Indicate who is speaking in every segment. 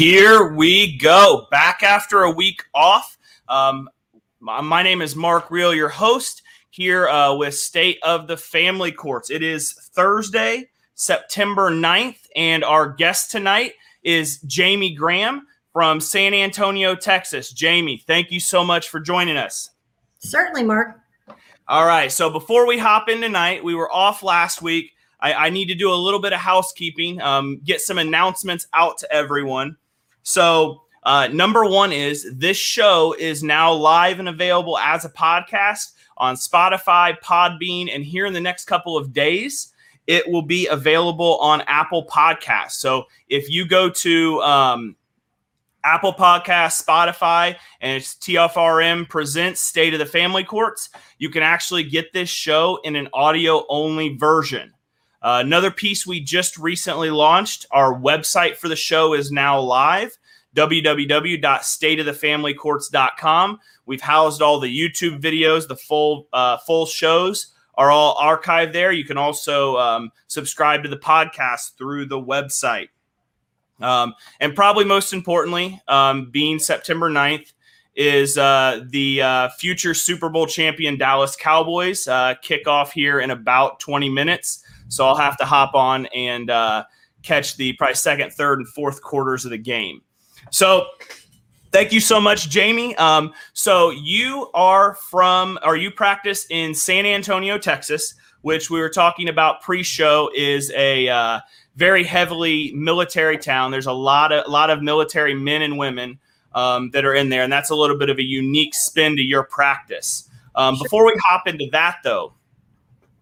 Speaker 1: here we go. Back after a week off. Um, my, my name is Mark Real, your host here uh, with State of the Family Courts. It is Thursday, September 9th, and our guest tonight is Jamie Graham from San Antonio, Texas. Jamie, thank you so much for joining us.
Speaker 2: Certainly, Mark.
Speaker 1: All right. So before we hop in tonight, we were off last week. I, I need to do a little bit of housekeeping, um, get some announcements out to everyone. So, uh, number one is this show is now live and available as a podcast on Spotify, Podbean, and here in the next couple of days, it will be available on Apple Podcasts. So, if you go to um, Apple Podcast, Spotify, and it's TFRM presents State of the Family Courts. You can actually get this show in an audio only version. Uh, another piece we just recently launched our website for the show is now live www.stateofthefamilycourts.com. We've housed all the YouTube videos, the full uh, full shows are all archived there. You can also um, subscribe to the podcast through the website. Um, and probably most importantly, um, being September 9th, is uh, the uh, future Super Bowl champion Dallas Cowboys uh, kickoff here in about 20 minutes. So I'll have to hop on and uh, catch the probably second, third, and fourth quarters of the game. So thank you so much, Jamie. Um, so you are from, or you practice in San Antonio, Texas, which we were talking about pre-show is a uh, very heavily military town. There's a lot of a lot of military men and women um, that are in there, and that's a little bit of a unique spin to your practice. Um, before we hop into that, though,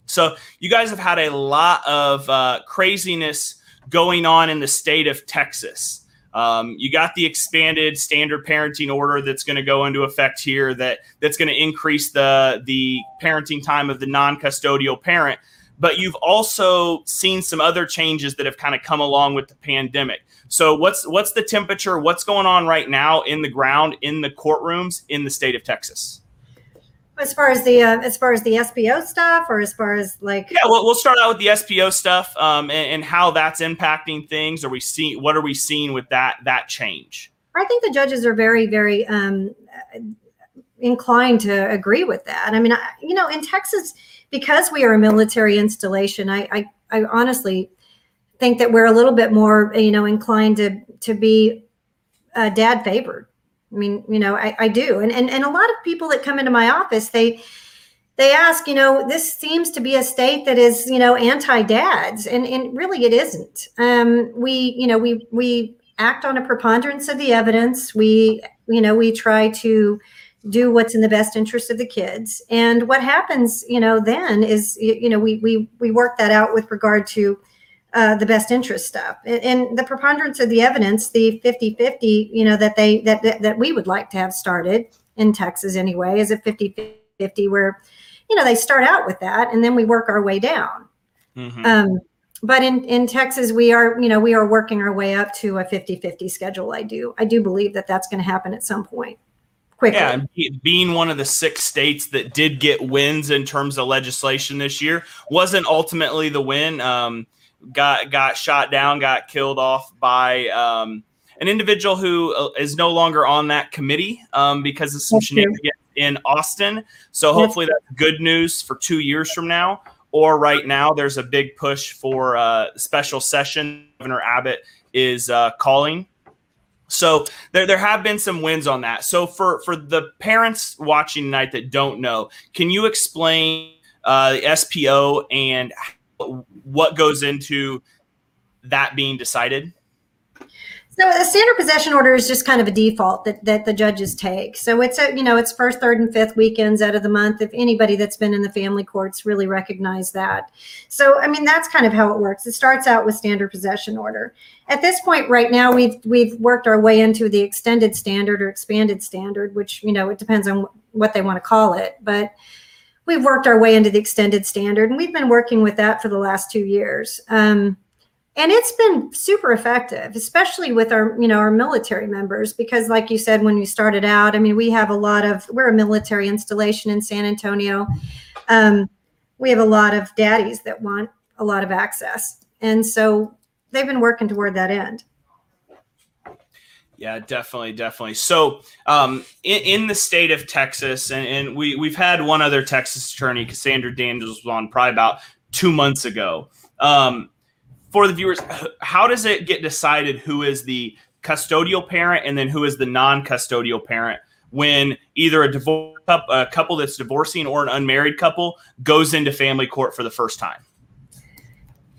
Speaker 1: so you guys have had a lot of uh, craziness going on in the state of Texas. Um, you got the expanded standard parenting order that's going to go into effect here. That that's going to increase the the parenting time of the non-custodial parent. But you've also seen some other changes that have kind of come along with the pandemic. So what's what's the temperature? What's going on right now in the ground in the courtrooms in the state of Texas?
Speaker 2: As far as the uh, as far as the SPO stuff, or as far as like
Speaker 1: yeah, we'll, we'll start out with the SPO stuff um, and, and how that's impacting things. Are we seeing what are we seeing with that that change?
Speaker 2: I think the judges are very very um, inclined to agree with that. I mean, I, you know, in Texas, because we are a military installation, I, I I honestly think that we're a little bit more you know inclined to to be uh, dad favored I mean, you know, I, I do. And, and and a lot of people that come into my office, they they ask, you know, this seems to be a state that is, you know, anti-dads. And and really it isn't. Um, we, you know, we we act on a preponderance of the evidence. We, you know, we try to do what's in the best interest of the kids. And what happens, you know, then is, you know, we we we work that out with regard to uh, the best interest stuff and, and, the preponderance of the evidence the 50 50 you know that they that, that, that we would like to have started in texas anyway is a 50 50 where you know they start out with that and then we work our way down mm-hmm. um, but in in texas we are you know we are working our way up to a 50 50 schedule i do i do believe that that's going to happen at some point quickly.
Speaker 1: Yeah, being one of the six states that did get wins in terms of legislation this year wasn't ultimately the win. Um, got got shot down, got killed off by um, an individual who uh, no longer on that committee um, because of some shenanigans in Austin. So hopefully that's good news for two years from now. Or right now, there's a big push for a special session. Governor Abbott is uh, calling. So there, there have been some wins on that. So for for the parents watching tonight that don't know, can you explain uh, the SPO and what goes into that being decided?
Speaker 2: So a standard possession order is just kind of a default that, that the judges take. So it's a, you know, it's first, third, and fifth weekends out of the month. If anybody that's been in the family courts really recognize that. So I mean that's kind of how it works. It starts out with standard possession order. At this point right now, we've we've worked our way into the extended standard or expanded standard, which you know it depends on what they want to call it. But we've worked our way into the extended standard, and we've been working with that for the last two years. Um, and it's been super effective, especially with our, you know, our military members, because like you said when you started out, I mean, we have a lot of we're a military installation in San Antonio. Um, we have a lot of daddies that want a lot of access, and so they've been working toward that end.
Speaker 1: Yeah, definitely, definitely. So, um, in, in, the state of Texas, and, and, we we've had one other Texas attorney, Cassandra Daniels, was on probably about two months ago. Um, for the viewers, how does it get decided who is the custodial parent and then who is the non-custodial parent when either a divorce a couple that's divorcing or an unmarried couple goes into family court for the first time?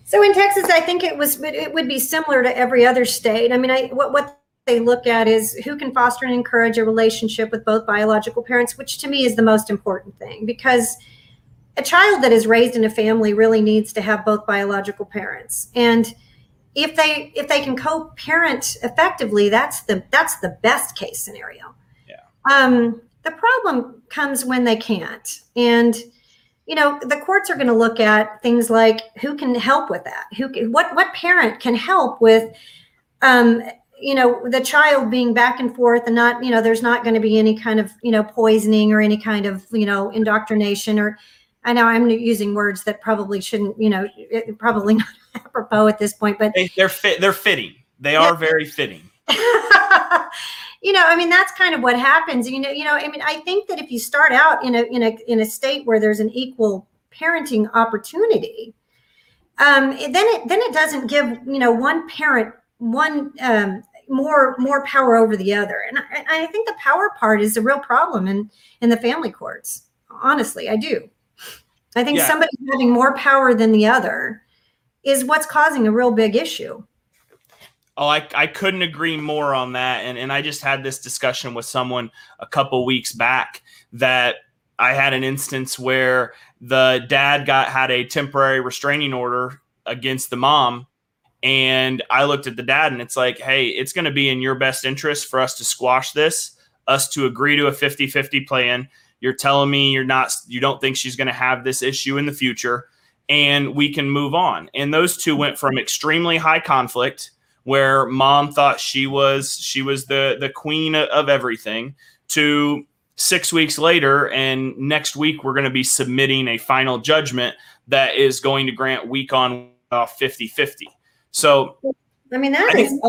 Speaker 2: So in Texas, I think it was it would be similar to every other state. I mean, I what what they look at is who can foster and encourage a relationship with both biological parents, which to me is the most important thing because a child that is raised in a family really needs to have both biological parents. And if they if they can co-parent effectively that's the that's the best case scenario.
Speaker 1: Yeah.
Speaker 2: Um the problem comes when they can't. And you know the courts are going to look at things like who can help with that? Who what what parent can help with um you know the child being back and forth and not you know there's not going to be any kind of you know poisoning or any kind of you know indoctrination or I know I'm using words that probably shouldn't, you know, probably not apropos at this point, but
Speaker 1: they, are fit. They're fitting. They yeah. are very fitting.
Speaker 2: you know, I mean, that's kind of what happens. You know, you know, I mean, I think that if you start out in a in a in a state where there's an equal parenting opportunity, um, then it then it doesn't give you know one parent one um, more more power over the other, and I, I think the power part is a real problem in in the family courts. Honestly, I do. I think yeah. somebody having more power than the other is what's causing a real big issue.
Speaker 1: Oh, I, I couldn't agree more on that. And, and I just had this discussion with someone a couple weeks back that I had an instance where the dad got had a temporary restraining order against the mom. And I looked at the dad and it's like, hey, it's going to be in your best interest for us to squash this, us to agree to a 50 50 plan you're telling me you're not you don't think she's going to have this issue in the future and we can move on. And those two went from extremely high conflict where mom thought she was she was the the queen of everything to 6 weeks later and next week we're going to be submitting a final judgment that is going to grant week on uh, off 50-50. So
Speaker 2: I mean that I is think,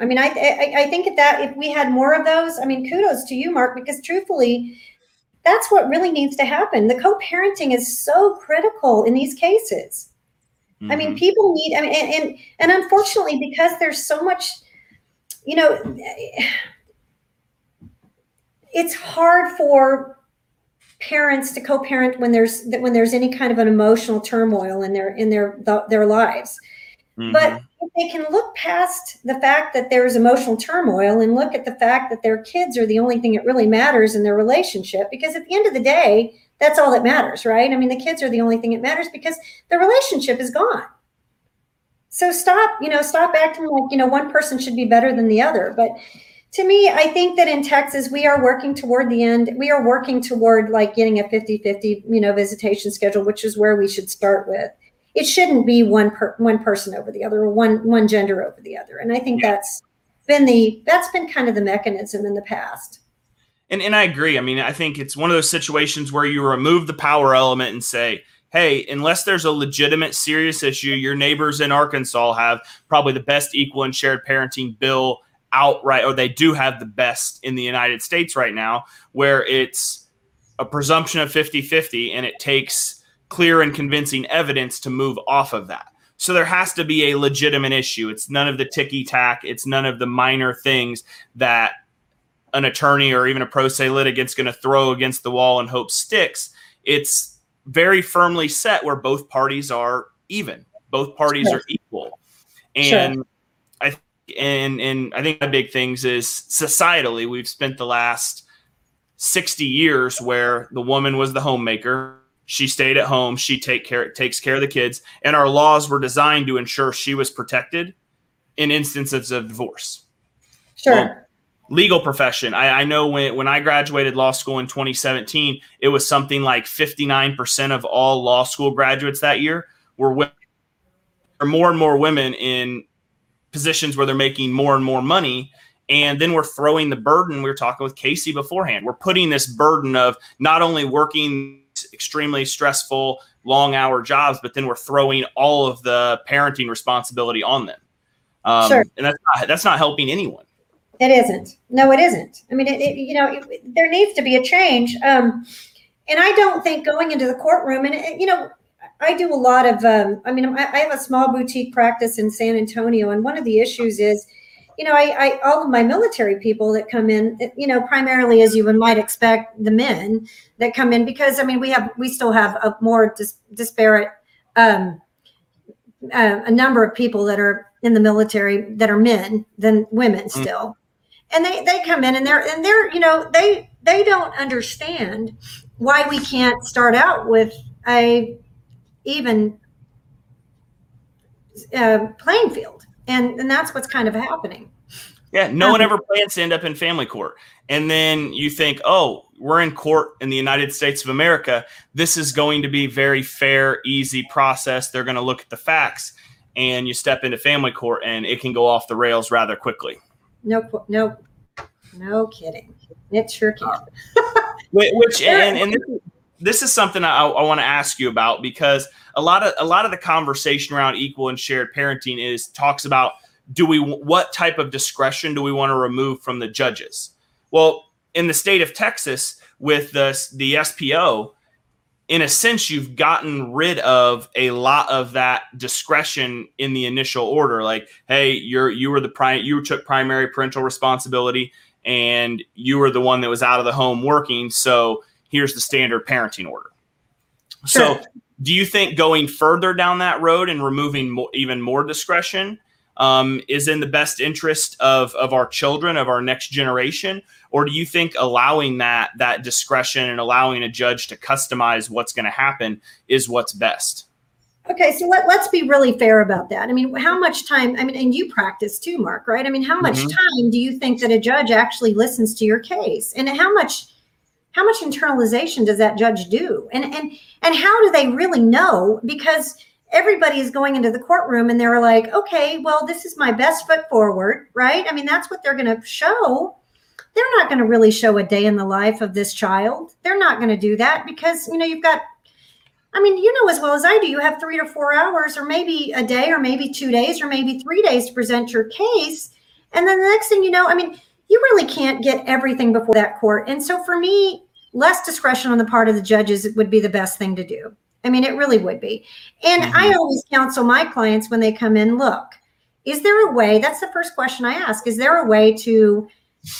Speaker 2: I mean I, I I think that if we had more of those, I mean kudos to you Mark because truthfully that's what really needs to happen. The co-parenting is so critical in these cases. Mm-hmm. I mean, mm-hmm. people need. I mean, and, and and unfortunately, because there's so much, you know, it's hard for parents to co-parent when there's when there's any kind of an emotional turmoil in their in their their lives. Mm-hmm. But they can look past the fact that there's emotional turmoil and look at the fact that their kids are the only thing that really matters in their relationship, because at the end of the day, that's all that matters, right? I mean, the kids are the only thing that matters because the relationship is gone. So stop, you know, stop acting like, you know, one person should be better than the other. But to me, I think that in Texas, we are working toward the end. We are working toward like getting a 50 50, you know, visitation schedule, which is where we should start with it shouldn't be one per, one person over the other or one one gender over the other. And I think yeah. that's been the that's been kind of the mechanism in the past.
Speaker 1: And and I agree. I mean, I think it's one of those situations where you remove the power element and say, hey, unless there's a legitimate serious issue, your neighbors in Arkansas have probably the best equal and shared parenting bill outright, or they do have the best in the United States right now, where it's a presumption of 50 50 and it takes clear and convincing evidence to move off of that. So there has to be a legitimate issue. It's none of the ticky tack, it's none of the minor things that an attorney or even a pro se litigant's going to throw against the wall and hope sticks. It's very firmly set where both parties are even, both parties sure. are equal. And sure. I and and I think the big things is societally we've spent the last 60 years where the woman was the homemaker she stayed at home. She take care takes care of the kids, and our laws were designed to ensure she was protected in instances of divorce.
Speaker 2: Sure.
Speaker 1: Legal profession. I, I, know when when I graduated law school in 2017, it was something like 59% of all law school graduates that year were women, or more and more women in positions where they're making more and more money. And then we're throwing the burden. We were talking with Casey beforehand. We're putting this burden of not only working extremely stressful, long hour jobs, but then we're throwing all of the parenting responsibility on them. Um, sure. And that's not, that's not helping anyone.
Speaker 2: It isn't. No, it isn't. I mean, it, it you know, it, there needs to be a change. Um, and I don't think going into the courtroom, and you know, I do a lot of. Um, I mean, I, I have a small boutique practice in San Antonio, and one of the issues is you know, I, I, all of my military people that come in, you know, primarily as you might expect, the men that come in because I mean we have we still have a more dis, disparate um, uh, a number of people that are in the military that are men than women mm. still, mm. and they they come in and they're and they're you know they they don't understand why we can't start out with a even uh, playing field and and that's what's kind of happening.
Speaker 1: Yeah no um, one ever plans to end up in family court. And then you think oh we're in court in the united states of america. This is going to be very fair easy process. They're going to look at the facts and you step into family court and it can go off the rails rather quickly.
Speaker 2: No no no kidding. It sure can.
Speaker 1: Which and, and this, this is something i, I want to ask you about because a lot of a lot of the conversation around equal and shared parenting is talks about do we what type of discretion do we want to remove from the judges? Well, in the state of Texas with the the SPO, in a sense, you've gotten rid of a lot of that discretion in the initial order. Like, hey, you're you were the you took primary parental responsibility, and you were the one that was out of the home working. So here's the standard parenting order. Sure. So do you think going further down that road and removing more, even more discretion um, is in the best interest of, of our children, of our next generation? Or do you think allowing that that discretion and allowing a judge to customize what's going to happen is what's best?
Speaker 2: Okay, so let, let's be really fair about that. I mean, how much time, I mean, and you practice too, Mark, right? I mean, how much mm-hmm. time do you think that a judge actually listens to your case? And how much how much internalization does that judge do? And and and how do they really know? Because everybody is going into the courtroom and they're like okay well this is my best foot forward right? I mean that's what they're going to show. They're not going to really show a day in the life of this child. They're not going to do that because you know you've got I mean, you know as well as I do, you have three to four hours, or maybe a day, or maybe two days, or maybe three days to present your case. And then the next thing you know, I mean, you really can't get everything before that court. And so for me, less discretion on the part of the judges would be the best thing to do. I mean, it really would be. And mm-hmm. I always counsel my clients when they come in look, is there a way? That's the first question I ask. Is there a way to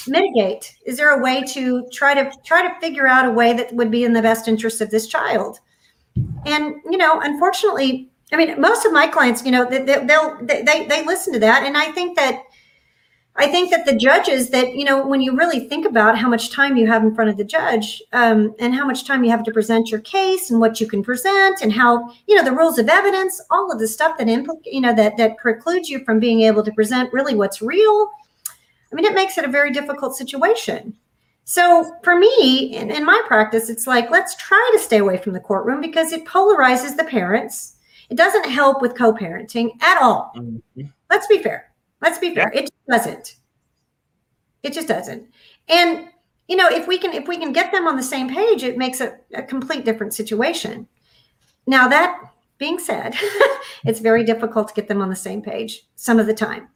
Speaker 2: mitigate? Is there a way to try to try to figure out a way that would be in the best interest of this child? And you know, unfortunately, I mean, most of my clients, you know, they, they'll they, they they listen to that, and I think that I think that the judges that, you know, when you really think about how much time you have in front of the judge um, and how much time you have to present your case and what you can present and how, you know, the rules of evidence, all of the stuff that, impl- you know, that, that precludes you from being able to present really what's real. I mean, it makes it a very difficult situation. So for me, in, in my practice, it's like, let's try to stay away from the courtroom because it polarizes the parents. It doesn't help with co-parenting at all. Mm-hmm. Let's be fair. Let's be fair. Yeah. It doesn't. It just doesn't. And you know, if we can if we can get them on the same page, it makes a, a complete different situation. Now that being said, it's very difficult to get them on the same page some of the time.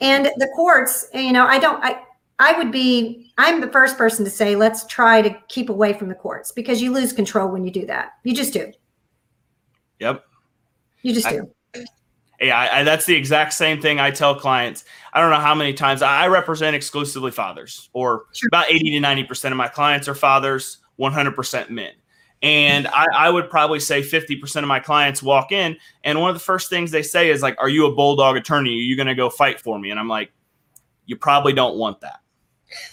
Speaker 2: And the courts, you know, I don't I I would be I'm the first person to say let's try to keep away from the courts because you lose control when you do that. You just do.
Speaker 1: Yep.
Speaker 2: You just I, do.
Speaker 1: Yeah, I, I, that's the exact same thing I tell clients. I don't know how many times I represent exclusively fathers, or sure. about 80 to 90% of my clients are fathers, 100% men. And I, I, would probably say 50% of my clients walk in, and one of the first things they say is, like, Are you a bulldog attorney? Are you going to go fight for me? And I'm like, You probably don't want that.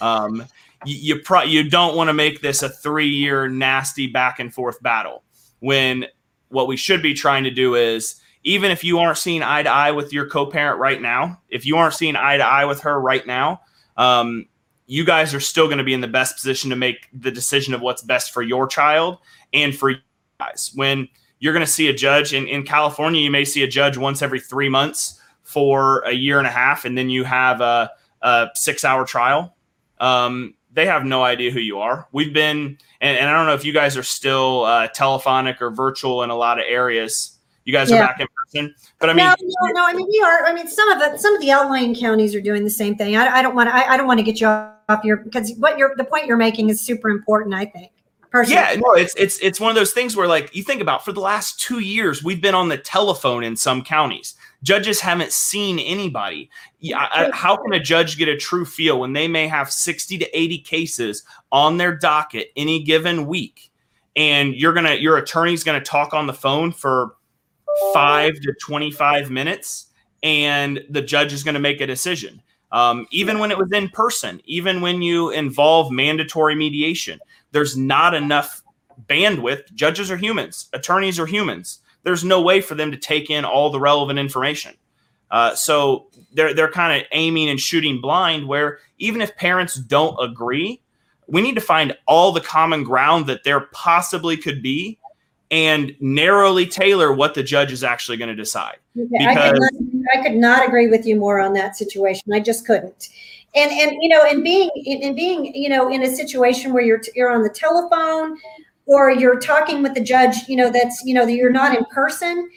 Speaker 1: Um, you, you, pro- you don't want to make this a three year nasty back and forth battle when what we should be trying to do is even if you aren't seeing eye to eye with your co-parent right now, if you aren't seeing eye to eye with her right now, um, you guys are still going to be in the best position to make the decision of what's best for your child and for you guys. When you're going to see a judge in, in California, you may see a judge once every three months for a year and a half, and then you have a, a six hour trial. Um, they have no idea who you are. We've been, and, and, I don't know if you guys are still uh, telephonic or virtual in a lot of areas You guys
Speaker 2: Yeah.
Speaker 1: are back in person, but I mean,
Speaker 2: no, no, no. I mean, we are. I mean, some of the some of the outlying counties are doing the same thing. I, I don't want to. I, I don't want to get you off your because what you're the point you're making is super important. I think. Personally.
Speaker 1: Yeah, no, it's it's it's one of those things where like you think about for the last two years we've been on the telephone in some counties. Judges haven't seen anybody. Yeah, I- how can a judge get a true feel when they may have sixty to eighty cases on their docket any given week, and you're gonna your attorney's gonna talk on the phone for five to twenty five minutes, and the judge is gonna make a decision. Um, even when it was in person, even when you involve mandatory mediation, there's not enough bandwidth. Judges are humans, attorneys are humans. There's no way for them to take in all the relevant information. Uh, so they're they're kind of aiming and shooting blind. Where even if parents don't agree, we need to find all the common ground that there possibly could be, and narrowly tailor what the judge is actually going to decide.
Speaker 2: Okay, I, could
Speaker 1: because-
Speaker 2: not, I could not agree with you more on that situation. I just couldn't. And and you know, and being and being you know in a situation where you're you're on the telephone or you're talking with the judge, you know, that's you know that you're not in person.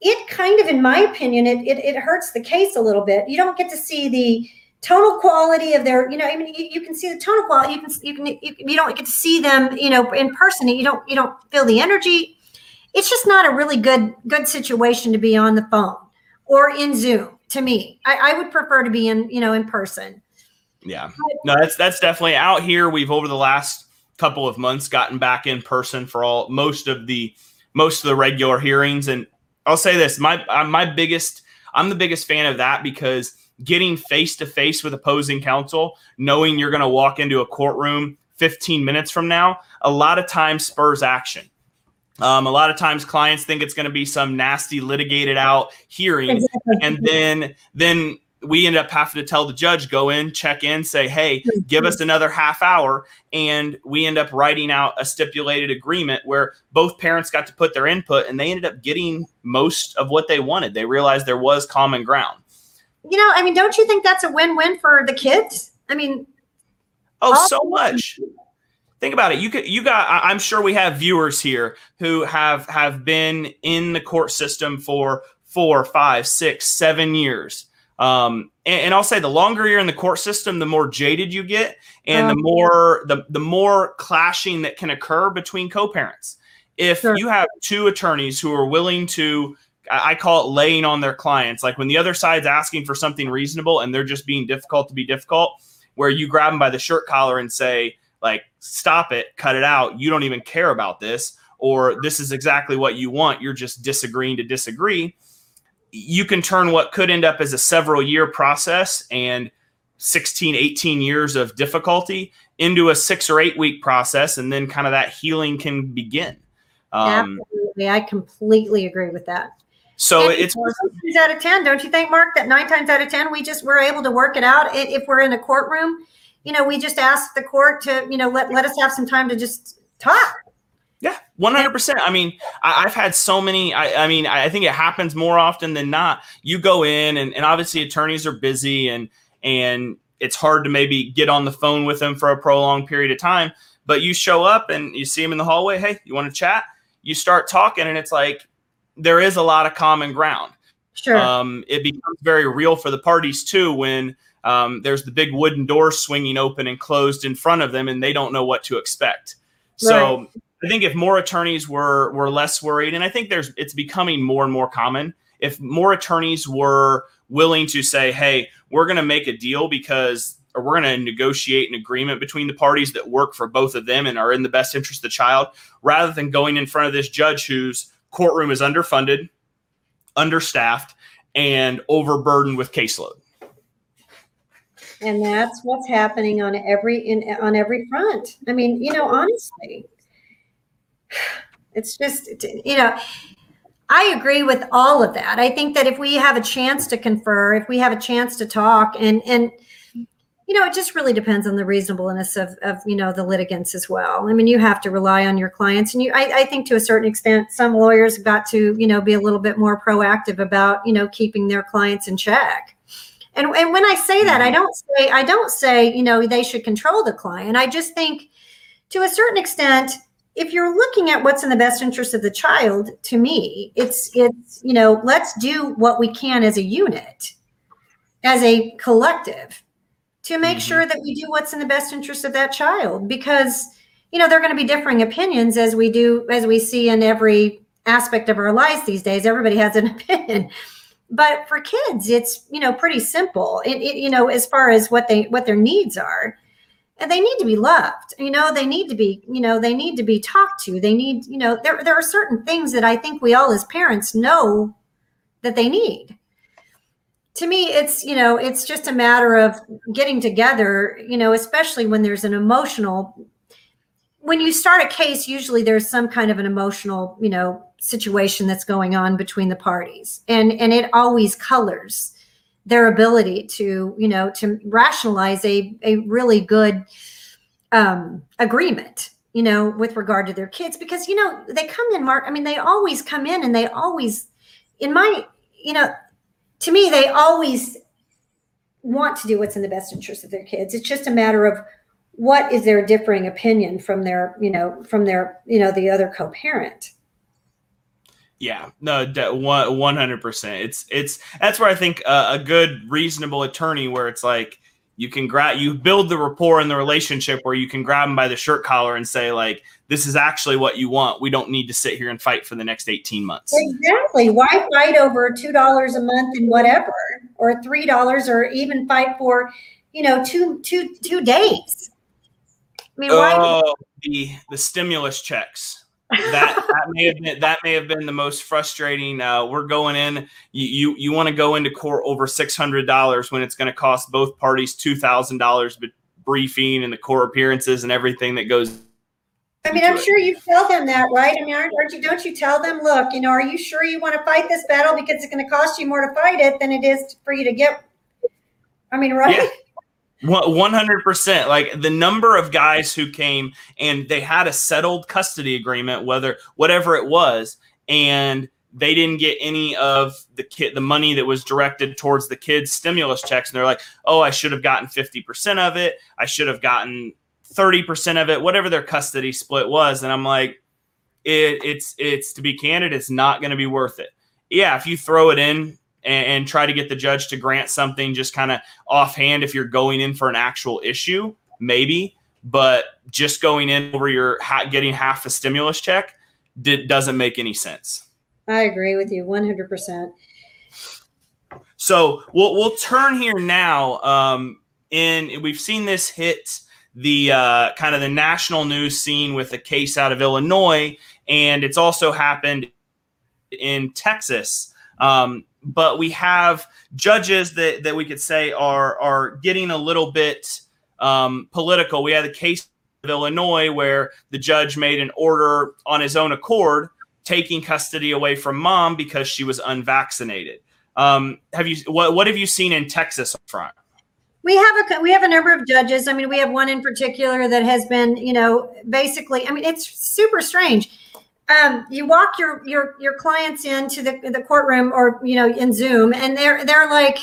Speaker 2: It kind of, in my opinion, it, it it hurts the case a little bit. You don't get to see the tonal quality of their, you know, I mean, you, you can see the tonal quality. You can you can you, you don't get to see them, you know, in person. You don't you don't feel the energy it's just not a really good good situation to be on the phone or in zoom to me I, I would prefer to be in you know in person
Speaker 1: Yeah. No, that's that's definitely out here. We've over the last couple of months gotten back in person for all most of the most of the regular hearings and I'll say this, my uh, my biggest I'm the biggest fan of that because getting face to face with opposing counsel, knowing you're going to walk into a courtroom 15 minutes from now, a lot of times spurs action. Um, a lot of times clients think it's going to be some nasty litigated out hearing. And then then we end up having to tell the judge go in check in say hey give us another half hour. And we end up writing out a stipulated agreement where both parents got to put their input and they ended up getting most of what they wanted. They realized there was common ground.
Speaker 2: You know i mean don't you think that's a win-win for the kids? I mean
Speaker 1: oh so much think about it you could you got i'm sure we have viewers here who have have been in the court system for four five six seven years um, and, and i'll say the longer you're in the court system the more jaded you get and the
Speaker 2: Um,
Speaker 1: more the, the more clashing that can occur between co-parents if
Speaker 2: Sure.
Speaker 1: you have two attorneys who are willing to I call it laying on their clients. Like when the other side's asking for something reasonable and they're just being difficult to be difficult, where you grab them by the shirt collar and say, like, stop it, cut it out. You don't even care about this, or this is exactly what you want. You're just disagreeing to disagree. You can turn what could end up as a several year process and 16, 18 years of difficulty into a six or eight week process. And then kind of that healing can begin. Um,
Speaker 2: absolutely i completely agree with that
Speaker 1: so
Speaker 2: And
Speaker 1: it's
Speaker 2: nine times out of ten don't you think mark that nine times out of ten we just we're able to work it out if we're in a courtroom you know we just ask the court to you know let, let us have some time to just talk
Speaker 1: Yeah, one hundred percent. I mean, I, I've had so many. I, I mean, I think it happens more often than not. You go in, and, and obviously attorneys are busy, and and it's hard to maybe get on the phone with them for a prolonged period of time. But you show up and you see them in the hallway. Hey, you want to chat? You start talking, and it's like there is a lot of common ground.
Speaker 2: sure
Speaker 1: Um, it becomes very real for the parties too when um, there's the big wooden doors swinging open and closed in front of them, and they don't know what to expect. So I think if more attorneys were were less worried, and I think there's it's becoming more and more common. If more attorneys were willing to say, "Hey, we're going to make a deal because." Or we're going to negotiate an agreement between the parties that work for both of them and are in the best interest of the child, rather than going in front of this judge whose courtroom is underfunded, understaffed, and overburdened with caseload.
Speaker 2: And that's what's happening on every in on every front. I mean you know honestly it's just you know i agree with all of that. I think that if we have a chance to confer if we have a chance to talk and and you know it just really depends on the reasonableness of of you know the litigants as well. I mean you have to rely on your clients and you i, I think to a certain extent some lawyers got to you know be a little bit more proactive about you know keeping their clients in check and, and when I say that, I don't say I don't say you know they should control the client. I just think to a certain extent, if you're looking at what's in the best interest of the child, to me, it's it's you know, let's do what we can as a unit, as a collective, to make mm-hmm. sure that we do what's in the best interest of that child. Because you know, they're going to be differing opinions as we do as we see in every aspect of our lives these days. Everybody has an opinion. But for kids, it's you know pretty simple. It, it you know as far as what they what their needs are and they need to be loved you know they need to be you know they need to be talked to they need you know there, there are certain things that i think we all as parents know that they need to me it's you know it's just a matter of getting together you know especially when there's an emotional when you start a case usually there's some kind of an emotional you know situation that's going on between the parties. And and it always colors their ability to you know to rationalize a, a really good um, agreement you know with regard to their kids. Because you know they come in mark i mean they always come in and they always in my you know to me they always want to do what's in the best interest of their kids. It's just a matter of what is their differing opinion from their you know from their you know the other co-parent
Speaker 1: yeah, no, one hundred percent. It's it's that's where I think a good reasonable attorney, where it's like you can grab you build the rapport in the relationship where you can grab them by the shirt collar and say like this is actually what you want. We don't need to sit here and fight for the next eighteen months.
Speaker 2: Exactly. Why fight over two dollars a month and whatever, or three dollars, or even fight for you know two two two days?
Speaker 1: I mean, oh, the the stimulus checks that that may have been that may have been the most frustrating. Uh, we're going in. You you, you want to go into court over six hundred dollars when it's going to cost both parties two thousand dollars, but briefing and the court appearances and everything that goes.
Speaker 2: I mean, I'm it. sure you tell them that, right? I mean, aren't, aren't you? Don't you tell them, look, you know, are you sure you want to fight this battle because it's going to cost you more to fight it than it is for you to get? I mean, right? Yeah.
Speaker 1: One hundred percent. Like the number of guys who came and they had a settled custody agreement, whether whatever it was, and they didn't get any of the kid the money that was directed towards the kids' stimulus checks, and they're like, "Oh, I should have gotten fifty percent of it. I should have gotten thirty percent of it, whatever their custody split was." And I'm like, it, "It's it's to be candid, it's not going to be worth it." Yeah, if you throw it in and, and try to get the judge to grant something just kind of offhand if you're going in for an actual issue, maybe. But just going in where you're ha- getting half a stimulus check did, doesn't make any sense.
Speaker 2: I agree with you 100%.
Speaker 1: So we'll we'll turn here now. Um, in we've seen this hit the uh, kind of the national news scene with a case out of Illinois, and it's also happened in Texas. Um, but we have judges that, that we could say are are getting a little bit um, political. We had the case of Illinois where the judge made an order on his own accord taking custody away from mom because she was unvaccinated. Um, have you what what have you seen in Texas front?
Speaker 2: We have a we have a number of judges. I mean, we have one in particular that has been, you know, basically. I mean, it's super strange um, you walk your your your clients into the the courtroom or you know in Zoom, and they're they're like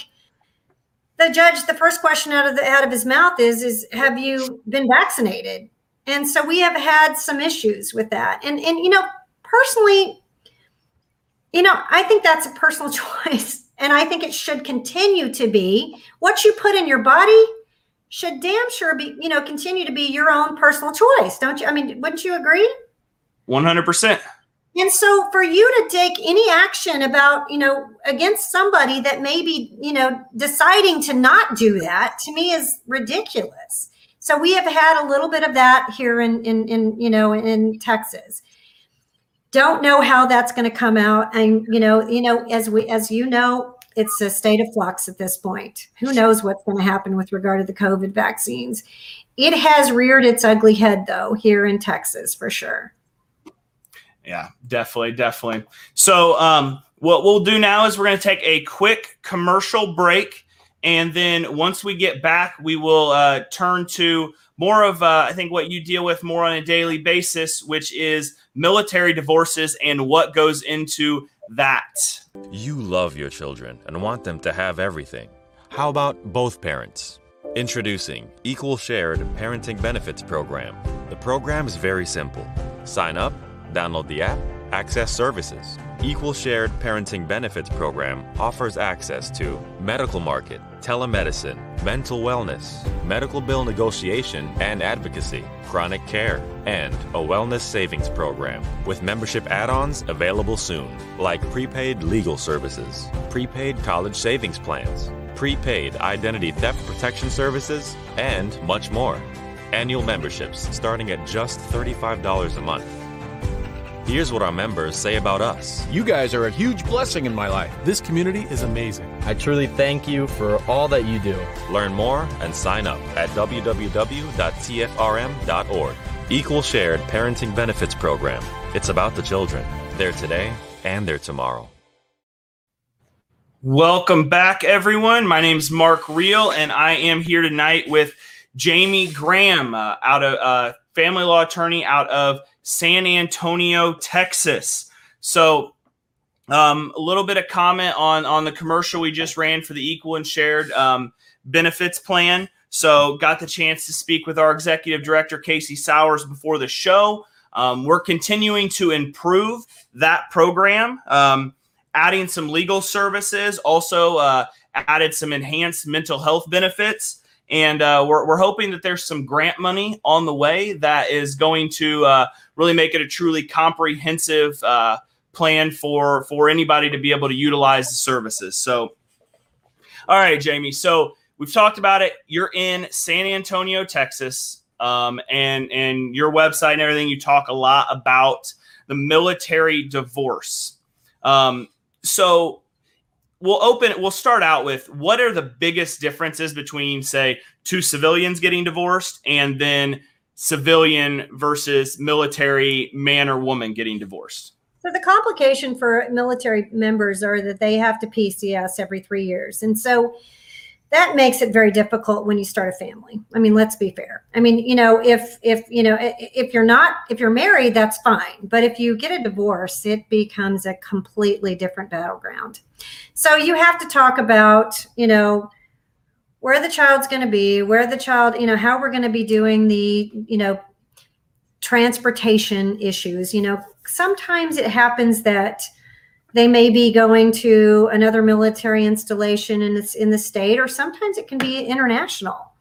Speaker 2: the judge. The first question out of the out of his mouth is is Have you been vaccinated? And so we have had some issues with that. And and you know personally, you know I think that's a personal choice, and I think it should continue to be what you put in your body should damn sure be you know continue to be your own personal choice, don't you? I mean, wouldn't you agree?
Speaker 1: 100%.
Speaker 2: And so for you to take any action about, you know, against somebody that may be, you know, deciding to not do that to me is ridiculous. So we have had a little bit of that here in in, in you know in Texas. Don't know how that's going to come out and you know, you know as we as you know, it's a state of flux at this point. Who knows what's going to happen with regard to the COVID vaccines. It has reared its ugly head though here in Texas for sure.
Speaker 1: Yeah, definitely, definitely. So, um, what we'll do now is we're going to take a quick commercial break, and then once we get back, we will uh, turn to more of uh, I think what you deal with more on a daily basis, which is military divorces and what goes into that.
Speaker 3: You love your children and want them to have everything. How about both parents? Introducing Equal Shared Parenting Benefits Program. The program is very simple Sign up, download the app, access services. Equal Shared Parenting Benefits Program offers access to medical market, telemedicine, mental wellness, medical bill negotiation and advocacy, chronic care, and a wellness savings program with membership add ons available soon, like prepaid legal services, prepaid college savings plans, prepaid identity theft protection services, and much more. Annual memberships starting at just $35 a month. Here's what our members say about us.
Speaker 4: You guys are a huge blessing in my life. This community is amazing.
Speaker 5: I truly thank you for all that you do.
Speaker 3: Learn more and sign up at www.tfrm.org. Equal Shared Parenting Benefits Program. It's about the children, their today and their tomorrow.
Speaker 1: Welcome back, everyone. My name is Mark Reel, and I am here tonight with Jamie Graham, uh, out of uh, family law attorney out of San Antonio, Texas. So, um, a little bit of comment on on the commercial we just ran for the equal and shared um, benefits plan. So, got the chance to speak with our executive director Casey Sowers before the show. Um, we're continuing to improve that program, um, adding some legal services, also uh, added some enhanced mental health benefits. And uh, we're, we're hoping that there's some grant money on the way that is going to uh, really make it a truly comprehensive uh, plan for for anybody to be able to utilize the services. So, all right, Jamie. So we've talked about it. You're in San Antonio, Texas, um, and and your website and everything. You talk a lot about the military divorce. Um, so we'll open we'll start out with what are the biggest differences between say two civilians getting divorced and then civilian versus military man or woman getting divorced?
Speaker 2: So the complication for military members are that they have to pcs every three years. And so that makes it very difficult when you start a family. I mean let's be fair. I mean you know if if you know if you're not if you're married that's fine. But if you get a divorce it becomes a completely different battleground. So you have to talk about you know where the child's going to be where the child you know how we're going to be doing the you know transportation issues. You know sometimes it happens that they may be going to another military installation in this in the state or sometimes it can be international.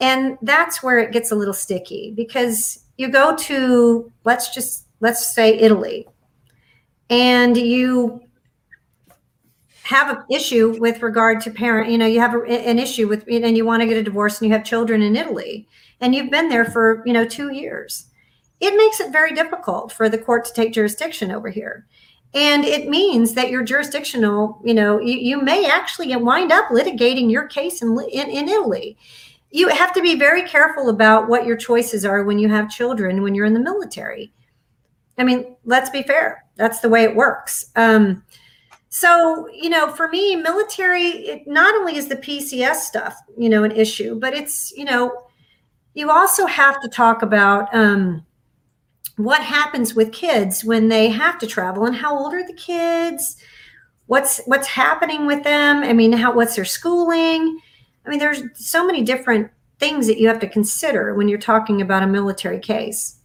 Speaker 2: And that's where it gets a little sticky because you go to let's just let's say italy and you have an issue with regard to parent you know you have a, an issue with and you want to get a divorce and you have children in italy and you've been there for you know two years. It makes it very difficult for the court to take jurisdiction over here and it means that your jurisdictional you know you, you may actually wind up litigating your case in, in, in italy. You have to be very careful about what your choices are when you have children when you're in the military. I mean let's be fair that's the way it works. Um, so you know for me military it not only is the pcs stuff you know an issue but it's you know you also have to talk about um, what happens with kids when they have to travel and how old are the kids? What's what's happening with them? I mean how what's their schooling? I mean there's so many different things that you have to consider when you're talking about a military case.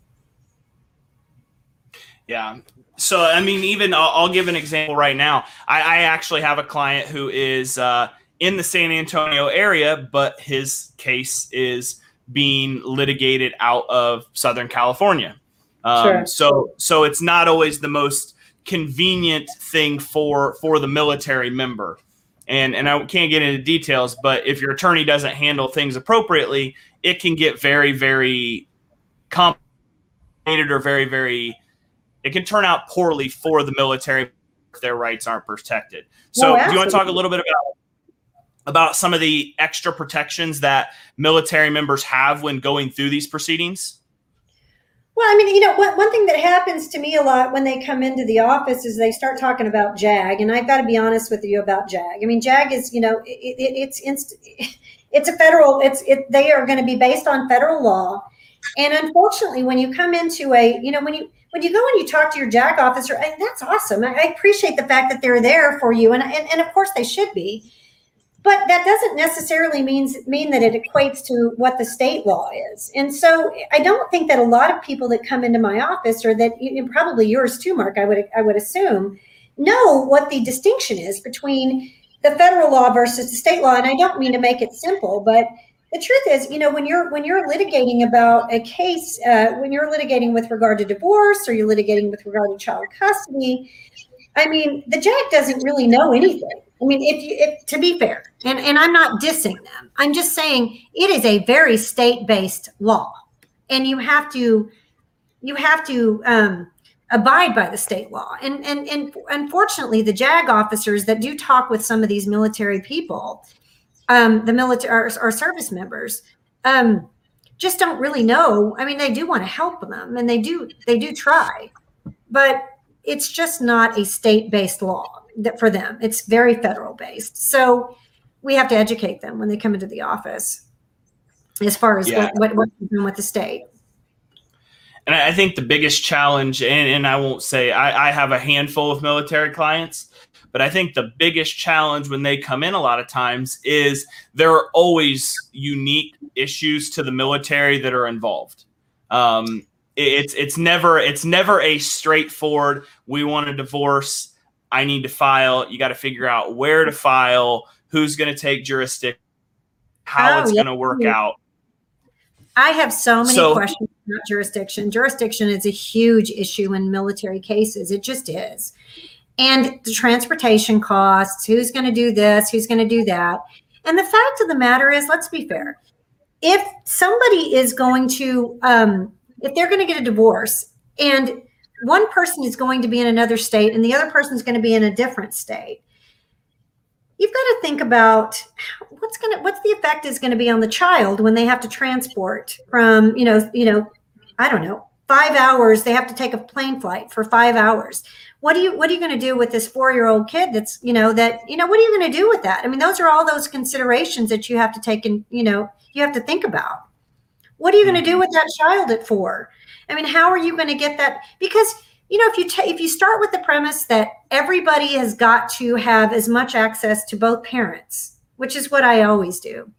Speaker 1: Yeah. So i mean even i'll, I'll give an example right now. I, I, actually have a client who is uh, in the san antonio area but his case is being litigated out of southern california um, sure. So so it's not always the most convenient thing for for the military member. And and I can't get into details, but if your attorney doesn't handle things appropriately, it can get very very complicated or very very it can turn out poorly for the military if their rights aren't protected. So, no, do you want to talk a little bit about about some of the extra protections that military members have when going through these proceedings?
Speaker 2: Well, I mean, you know, one, thing that happens to me a lot when they come into the office is they start talking about JAG, and I've got to be honest with you about JAG. I mean, JAG is, you know, it, it, it's inst- it's a federal. It's it. They are going to be based on federal law, and unfortunately, when you come into a, you know, when you when you go and you talk to your JAG officer, that's awesome. I, I appreciate the fact that they're there for you, and, and and of course they should be. But that doesn't necessarily means mean that it equates to what the state law is. And so i don't think that a lot of people that come into my office or that probably yours too mark i would i would assume know what the distinction is between the federal law versus the state law. And i don't mean to make it simple but the truth is you know when you're when you're litigating about a case uh, when you're litigating with regard to divorce or you're litigating with regard to child custody i mean the JAG doesn't really know anything I mean, if you, if, to be fair, and, and I'm not dissing them, I'm just saying it is a very state based law, and you have to you have to um, abide by the state law. And and and unfortunately, the JAG officers that do talk with some of these military people, um, the military our, service members, um, just don't really know. I mean, they do want to help them, and they do they do try, but it's just not a state based law that for them. It's very federal based. So we have to educate them when they come into the office as far as yeah. what, what, what's with the state.
Speaker 1: And I think the biggest challenge, and, and I won't say I, I have a handful of military clients, but I think the biggest challenge when they come in a lot of times is there are always unique issues to the military that are involved. Um, it's it's never it's never a straightforward. We want a divorce I need to file. You got to figure out where to file, who's going to take jurisdiction, how oh, it's yeah. going to work out.
Speaker 2: I have so many so, questions about jurisdiction. Jurisdiction is a huge issue in military cases. It just is. And the transportation costs, who's going to do this, who's going to do that. And the fact of the matter is, let's be fair. If somebody is going to, um, if they're going to get a divorce and one person is going to be in another state and the other person is going to be in a different state. You've got to think about what's going to what's the effect is going to be on the child when they have to transport from you know you know i don't know five hours they have to take a plane flight for five hours. What do you what are you going to do with this four year old kid that's you know that you know what are you going to do with that? I mean those are all those considerations that you have to take and you know you have to think about. What are you going to do mm-hmm. with that child at four I mean, how are you going to get that? Because you know, if you t- if you start with the premise that everybody has got to have as much access to both parents, which is what I always do.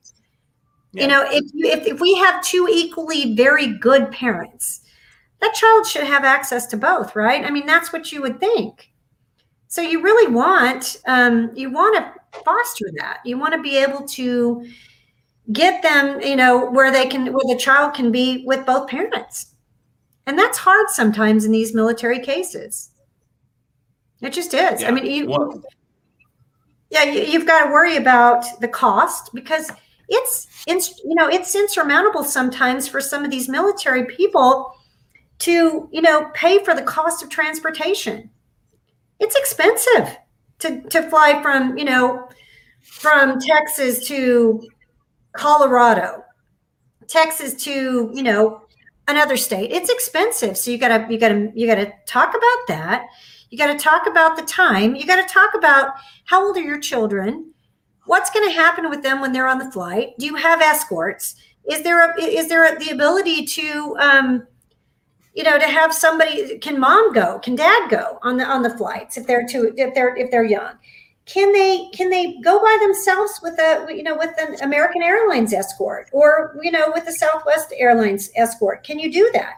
Speaker 2: Yeah. You know, if, you, if if we have two equally very good parents, that child should have access to both, right? I mean, that's what you would think. So you really want um, you want to foster that. You want to be able to get them, you know, where they can where the child can be with both parents. And that's hard sometimes in these military cases. It just is. Yeah. I mean, you, yeah, you, have got to worry about the cost because it's, you know, it's insurmountable sometimes for some of these military people to, you know, pay for the cost of transportation. It's expensive to, to fly from, you know, from Texas to Colorado, Texas to, you know, another state. It's expensive so you gotta you gotta you gotta talk about that. You gotta talk about the time. You gotta talk about how old are your children? What's going to happen with them when they're on the flight? Do you have escorts? Is there a, is there a, the ability to um, you know to have somebody can mom go? Can dad go on the on the flights if they're too if they're if they're young can they can they go by themselves with a you know with an American Airlines escort or you know with a Southwest Airlines escort? Can you do that?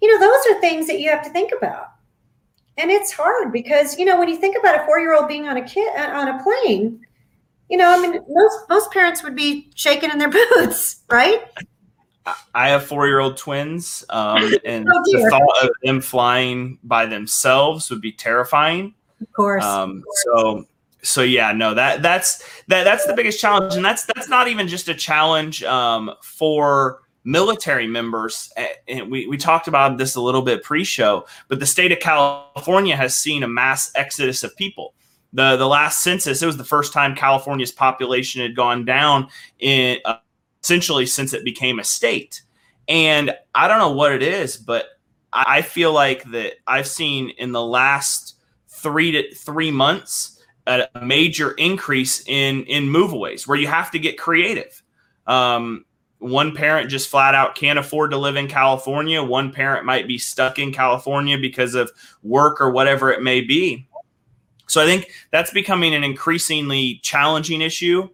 Speaker 2: You know, those are things that you have to think about. And it's hard because you know when you think about a four-year-old being on a kid uh, on a plane, you know, I mean, most most parents would be shaking in their boots, right?
Speaker 1: I have four-year-old twins, um, and oh, the thought of them flying by themselves would be terrifying.
Speaker 2: Of course. Um,
Speaker 1: so so yeah, no, that that's that that's the biggest challenge, and that's that's not even just a challenge um, for military members. And we we talked about this a little bit pre-show, but the state of California has seen a mass exodus of people. the The last census, it was the first time California's population had gone down in uh, essentially since it became a state. And I don't know what it is, but I feel like that I've seen in the last three to three months a major increase in in moveaways where you have to get creative. Um, one parent just flat out can't afford to live in California. One parent might be stuck in California because of work or whatever it may be. So I think that's becoming an increasingly challenging issue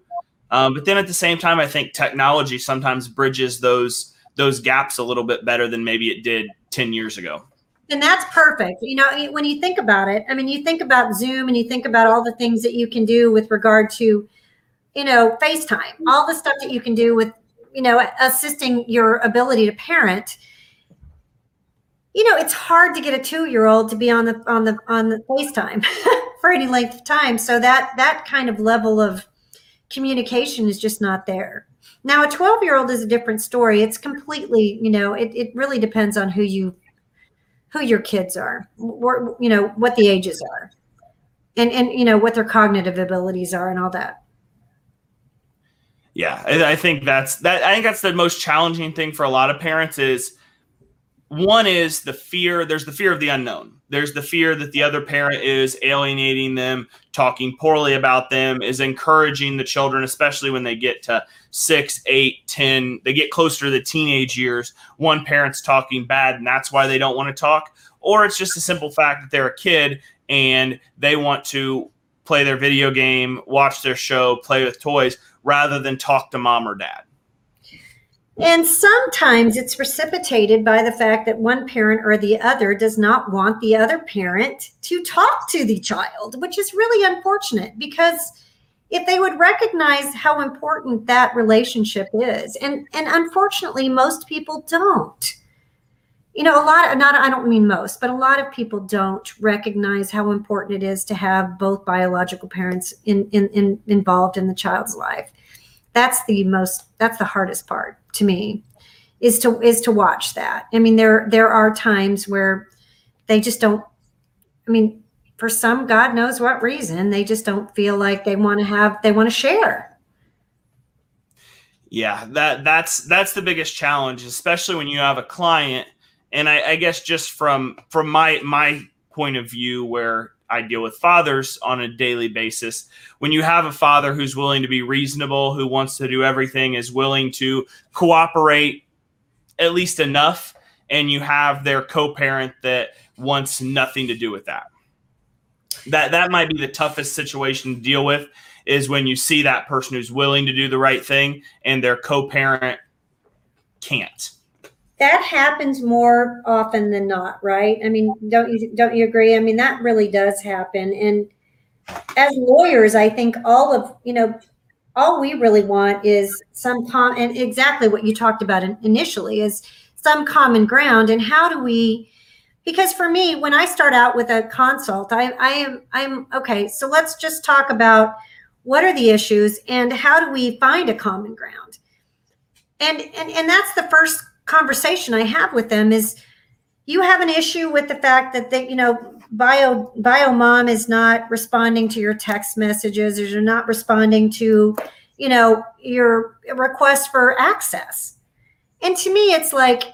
Speaker 1: Um, but then at the same time, I think technology sometimes bridges those those gaps a little bit better than maybe it did 10 years ago.
Speaker 2: And that's perfect. You know, when you think about it, I mean, you think about Zoom and you think about all the things that you can do with regard to, you know, FaceTime, mm-hmm. all the stuff that you can do with, you know, assisting your ability to parent. You know, it's hard to get a two-year-old to be on the on the on the FaceTime for any length of time. So that that kind of level of communication is just not there. Now, a 12 year old is a different story. It's completely, you know, it, it really depends on who you, who your kids are, or, you know, what the ages are and, and, you know, what their cognitive abilities are and all that.
Speaker 1: Yeah. I think that's that. I think that's the most challenging thing for a lot of parents is one is the fear. There's the fear of the unknown there's the fear that the other parent is alienating them, talking poorly about them, is encouraging the children, especially when they get to six, eight, ten, they get closer to the teenage years. One parent's talking bad, and that's why they don't want to talk. Or it's just a simple fact that they're a kid and they want to play their video game, watch their show, play with toys, rather than talk to mom or dad.
Speaker 2: And sometimes it's precipitated by the fact that one parent or the other does not want the other parent to talk to the child, which is really unfortunate because if they would recognize how important that relationship is, and, and unfortunately, most people don't. You know, a lot of, not, I don't mean most, but a lot of people don't recognize how important it is to have both biological parents in, in, in involved in the child's life that's the most that's the hardest part to me is to is to watch that. I mean there there are times where they just don't i mean for some god knows what reason they just don't feel like they want to have they want to share.
Speaker 1: Yeah that that's that's the biggest challenge especially when you have a client. And I, I guess just from from my my point of view where I deal with fathers on a daily basis. When you have a father who's willing to be reasonable, who wants to do everything, is willing to cooperate at least enough, and you have their co-parent that wants nothing to do with that. That that might be the toughest situation to deal with is when you see that person who's willing to do the right thing and their co-parent can't
Speaker 2: that happens more often than not, right? I mean, don't you don't you agree? I mean, that really does happen. And as lawyers, I think all of you know, all we really want is some com and exactly what you talked about initially is some common ground. And how do we? Because for me, when I start out with a consult, I, I am I'm okay. So let's just talk about what are the issues and how do we find a common ground. And and and that's the first conversation I have with them is you have an issue with the fact that they, you know, bio bio mom is not responding to your text messages or you're not responding to, you know, your request for access. And to me, it's like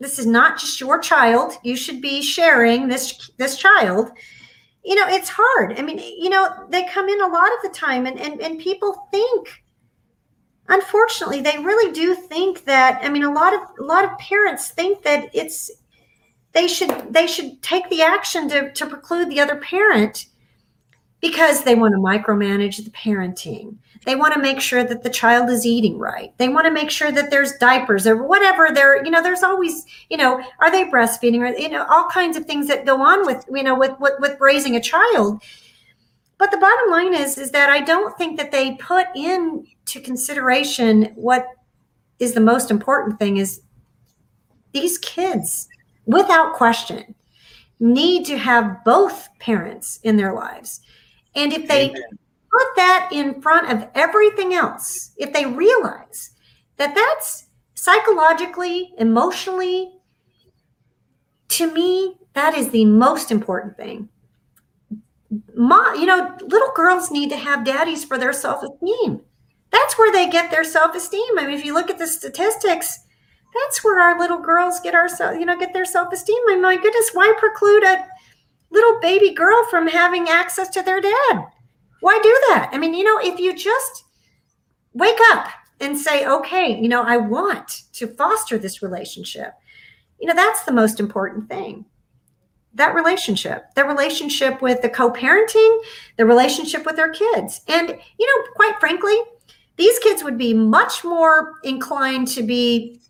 Speaker 2: this is not just your child. You should be sharing this this child. You know, it's hard. I mean, you know, they come in a lot of the time and and, and people think unfortunately they really do think that i mean a lot of a lot of parents think that it's they should they should take the action to, to preclude the other parent because they want to micromanage the parenting. They want to make sure that the child is eating right. They want to make sure that there's diapers or whatever there you know there's always you know are they breastfeeding? Or you know all kinds of things that go on with you know with with, with raising a child but the bottom line is is that i don't think that they put into consideration what is the most important thing is these kids without question need to have both parents in their lives and if they Amen. put that in front of everything else if they realize that that's psychologically emotionally to me that is the most important thing mom, you know, little girls need to have daddies for their self esteem. That's where they get their self esteem. I mean, if you look at the statistics, that's where our little girls get our, you know, get their self esteem. I mean, my goodness, why preclude a little baby girl from having access to their dad? Why do that? I mean, you know, if you just wake up and say, okay, you know, I want to foster this relationship, you know, that's the most important thing. That relationship, the relationship with the co-parenting, the relationship with their kids. And you know, quite frankly, these kids would be much more inclined to be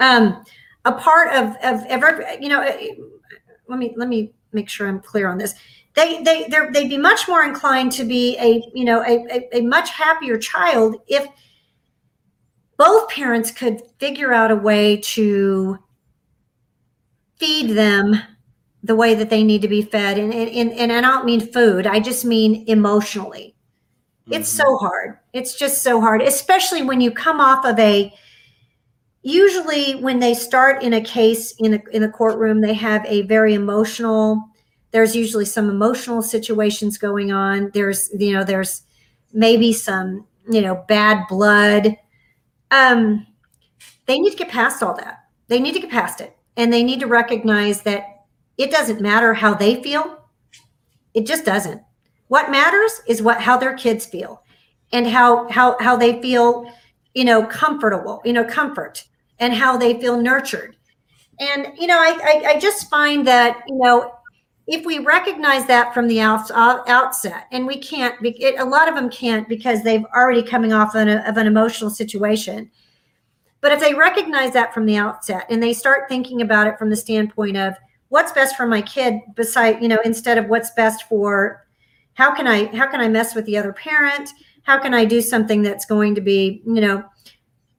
Speaker 2: um, a part of of every, you know, let me let me make sure I'm clear on this. They they they'd be much more inclined to be a you know a, a, a much happier child if both parents could figure out a way to feed them the way that they need to be fed. And and, and, i don't mean food i just mean emotionally. Mm-hmm. it's so hard. It's just so hard especially when you come off of a usually when they start in a case in a, in a courtroom they have a very emotional there's usually some emotional situations going on. There's you know there's maybe some you know bad blood. Um they need to get past all that. They need to get past it. And they need to recognize that it doesn't matter how they feel. It just doesn't. What matters is what how their kids feel and how how how they feel, you know, comfortable, you know, comfort and how they feel nurtured. And you know, I I, I just find that you know if we recognize that from the out, outset, and we can't, it, a lot of them can't because they've already coming off an, of an emotional situation. But if they recognize that from the outset and they start thinking about it from the standpoint of what's best for my kid beside you know instead of what's best for how can i how can i mess with the other parent? How can i do something that's going to be you know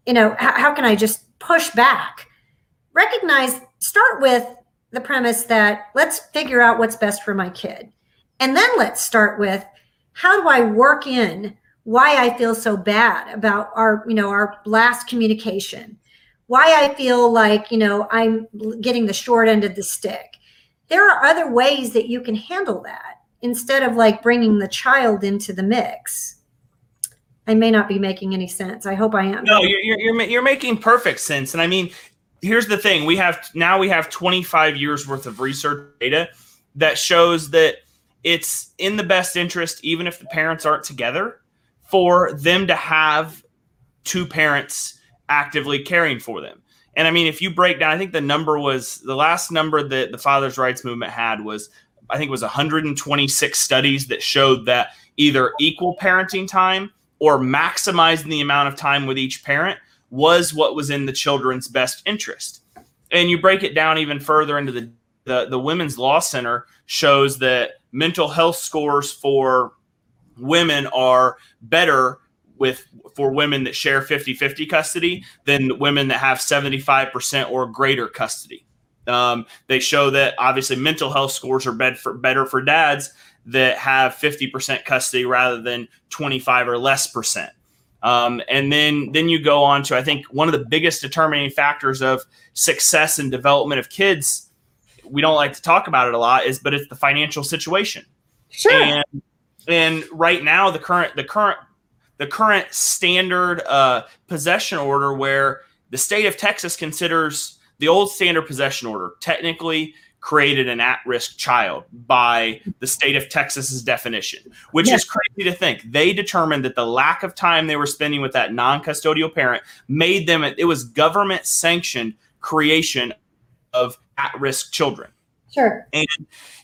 Speaker 2: you know how, how can i just push back? Recognize start with the premise that let's figure out what's best for my kid. And then let's start with how do i work in why i feel so bad about our you know our last communication why I feel like, you know, I'm getting the short end of the stick. There are other ways that you can handle that instead of like bringing the child into the mix. I may not be making any sense. I hope I am.
Speaker 1: No, you're, you're, you're making perfect sense. And I mean, here's the thing we have now we have 25 years worth of research data that shows that it's in the best interest, even if the parents aren't together, for them to have two parents actively caring for them. And I mean, if you break down, I think the number was the last number that the fathers' rights movement had was, I think it was 126 studies that showed that either equal parenting time or maximizing the amount of time with each parent was what was in the children's best interest. And you break it down even further into the the, the Women's Law Center shows that mental health scores for women are better with for women that share 50-50 custody than women that have 75% or greater custody. Um, they show that obviously mental health scores are better for, better for dads that have 50% custody rather than 25 or less percent. Um, and then then you go on to I think one of the biggest determining factors of success and development of kids. We don't like to talk about it a lot, is but it's the financial situation.
Speaker 2: Sure.
Speaker 1: And and right now the current the current the current standard uh, possession order where the state of Texas considers the old standard possession order technically created an at-risk child by the state of Texas's definition, which yes. is crazy to think. They determined that the lack of time they were spending with that non-custodial parent made them it was government sanctioned creation of at-risk children.
Speaker 2: Sure.
Speaker 1: And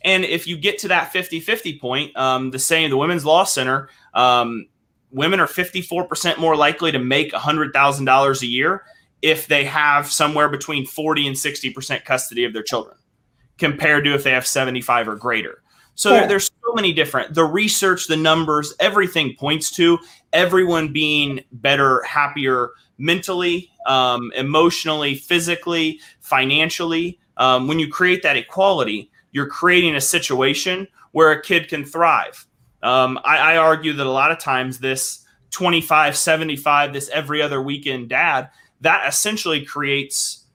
Speaker 1: and if you get to that 50-50 point, um, the same the Women's Law Center um, women are 54% more likely to make $100,000 a year if they have somewhere between 40 and 60% custody of their children compared to if they have 75 or greater. So yeah. there, there's so many different the research, the numbers, everything points to everyone being better, happier mentally, um, emotionally, physically, financially. Um, when you create that equality, you're creating a situation where a kid can thrive. Um, I, I argue that a lot of times this 25, 75, this every other weekend dad, that essentially creates,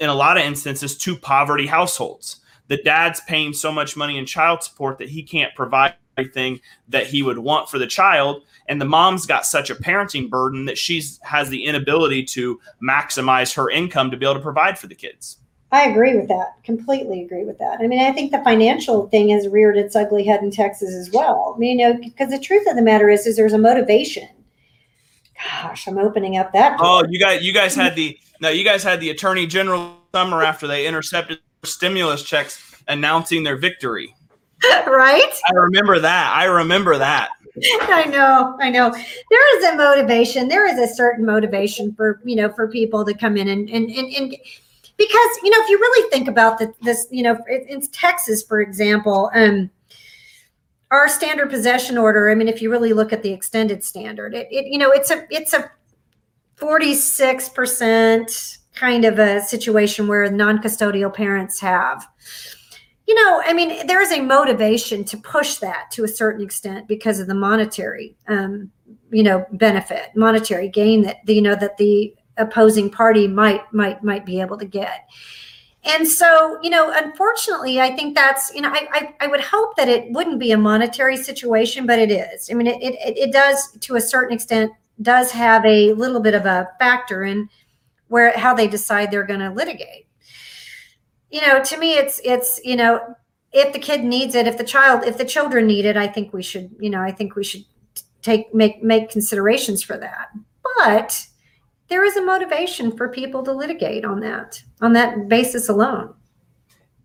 Speaker 1: in a lot of instances, two poverty households. The dad's paying so much money in child support that he can't provide everything that he would want for the child and the mom's got such a parenting burden that she's has the inability to maximize her income to be able to provide for the kids
Speaker 2: I agree with that. Completely agree with that. I mean, I think the financial thing has reared its ugly head in Texas as well. I mean, you know, because the truth of the matter is, is there's a motivation. Gosh, I'm opening up that.
Speaker 1: Door. Oh, you guys, you guys had the no, you guys had the attorney general summer after they intercepted stimulus checks announcing their victory.
Speaker 2: right?
Speaker 1: I remember that. I remember that.
Speaker 2: I know, I know. There is a motivation. There is a certain motivation for you know for people to come in and and and, and because you know if you really think about the, this, you know, in, Texas, for example, um, our standard possession order. I mean, if you really look at the extended standard, it, it you know it's a it's a forty six percent kind of a situation where non-custodial parents have you know i mean there is a motivation to push that to a certain extent because of the monetary um, you know benefit monetary gain that you know that the opposing party might might might be able to get. And so you know unfortunately i think that's you know i i, I would hope that it wouldn't be a monetary situation but it is. I mean it, it it does to a certain extent does have a little bit of a factor in where how they decide they're going to litigate. You know to me it's it's you know if the kid needs it if the child if the children need it i think we should you know i think we should take make make considerations for that. But there is a motivation for people to litigate on that on that basis alone.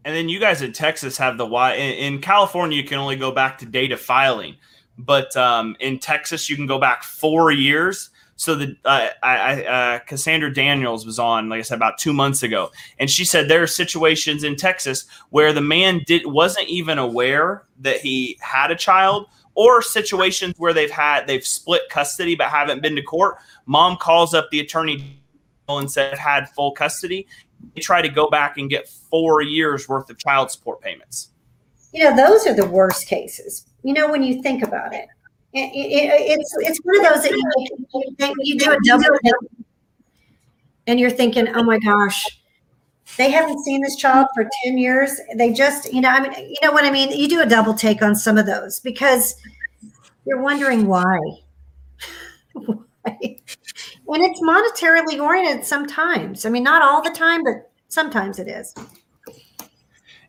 Speaker 1: And then you guys in texas have the why in, in california you can only go back to date of filing but um, in texas you can go back four years. So the uh, I, uh, Cassandra Daniels was on, like I said, about two months ago, and she said there are situations in Texas where the man did wasn't even aware that he had a child, or situations where they've had they've split custody but haven't been to court. Mom calls up the attorney and said had full custody. They try to go back and get four years worth of child support payments.
Speaker 2: You know, those are the worst cases. You know, when you think about it it, it, it's it's one of those that you, you do a double and you're thinking, oh my gosh, they haven't seen this child for 10 years. They just, you know, I mean, you know what I mean? You do a double take on some of those because you're wondering why. why? And it's monetarily oriented sometimes. I mean, not all the time, but sometimes it is.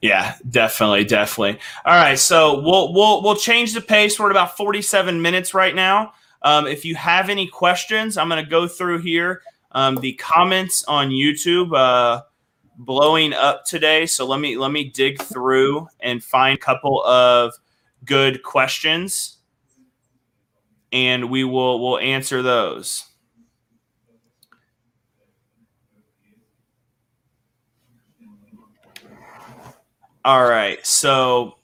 Speaker 1: Yeah, definitely, definitely. All right, so we'll we'll we'll change the pace. We're at about 47 minutes right now. Um, if you have any questions, I'm going to go through here um, the comments on YouTube uh, blowing up today. So let me let me dig through and find a couple of good questions, and we will we'll answer those. All right. So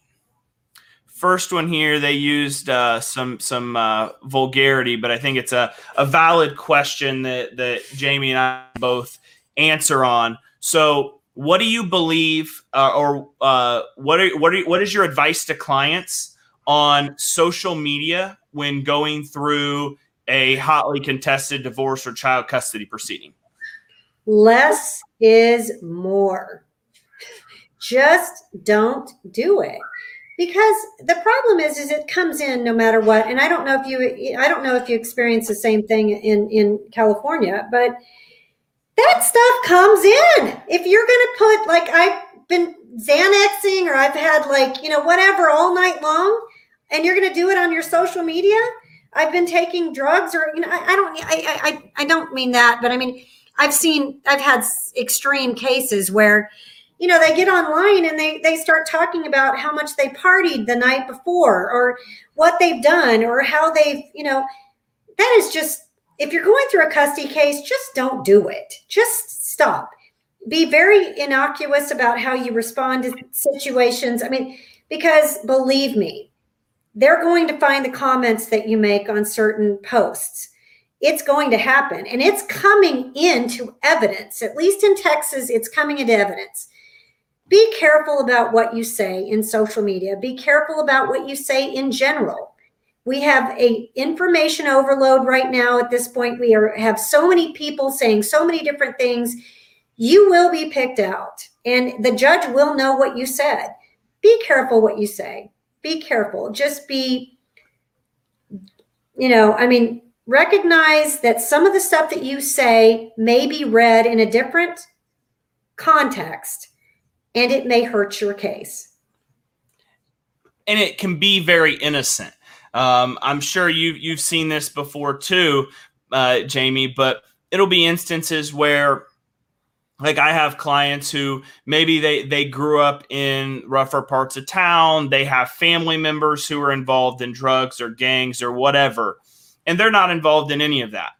Speaker 1: first one here, they used uh, some some uh, vulgarity, but I think it's a, a valid question that that Jamie and I both answer on. So, what do you believe, uh, or uh, what are, what are, what is your advice to clients on social media when going through a hotly contested divorce or child custody proceeding?
Speaker 2: Less is more. Just don't do it. Because the problem is is it comes in no matter what. And i don't know if you i don't know if you experience the same thing in in california but that stuff comes in. If you're going to put like i've been xanaxing or i've had like you know whatever all night long and you're going to do it on your social media i've been taking drugs or you know i, I don't I, I i don't mean that but i mean i've seen i've had extreme cases where you know they get online and they they start talking about how much they partied the night before or what they've done or how they've you know that is just if you're going through a custody case just don't do it. Just stop. Be very innocuous about how you respond to situations. I mean because believe me they're going to find the comments that you make on certain posts. It's going to happen and it's coming into evidence. At least in texas it's coming into evidence. Be careful about what you say in social media. Be careful about what you say in general we have a information overload right now. At this point we are have so many people saying so many different things. You will be picked out and the judge will know what you said. Be careful what you say. Be careful. Just be you know i mean recognize that some of the stuff that you say may be read in a different context and it may hurt your case.
Speaker 1: And it can be very innocent. Um, I'm sure you've you've seen this before too, uh, Jamie. But it'll be instances where like I have clients who maybe they they grew up in rougher parts of town, they have family members who are involved in drugs or gangs or whatever, and they're not involved in any of that.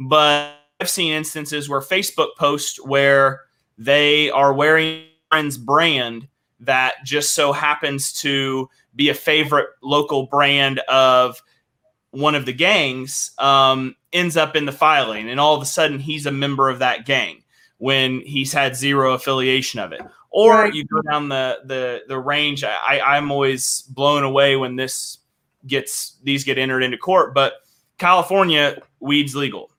Speaker 1: But I've seen instances where Facebook posts where they are wearing friend's brand that just so happens to be a favorite local brand of one of the gangs um, ends up in the filing and all of a sudden he's a member of that gang when he's had zero affiliation of it. Or right. you go down the the the range. I, I'm always blown away when this gets these get entered into court. But California, weed's legal.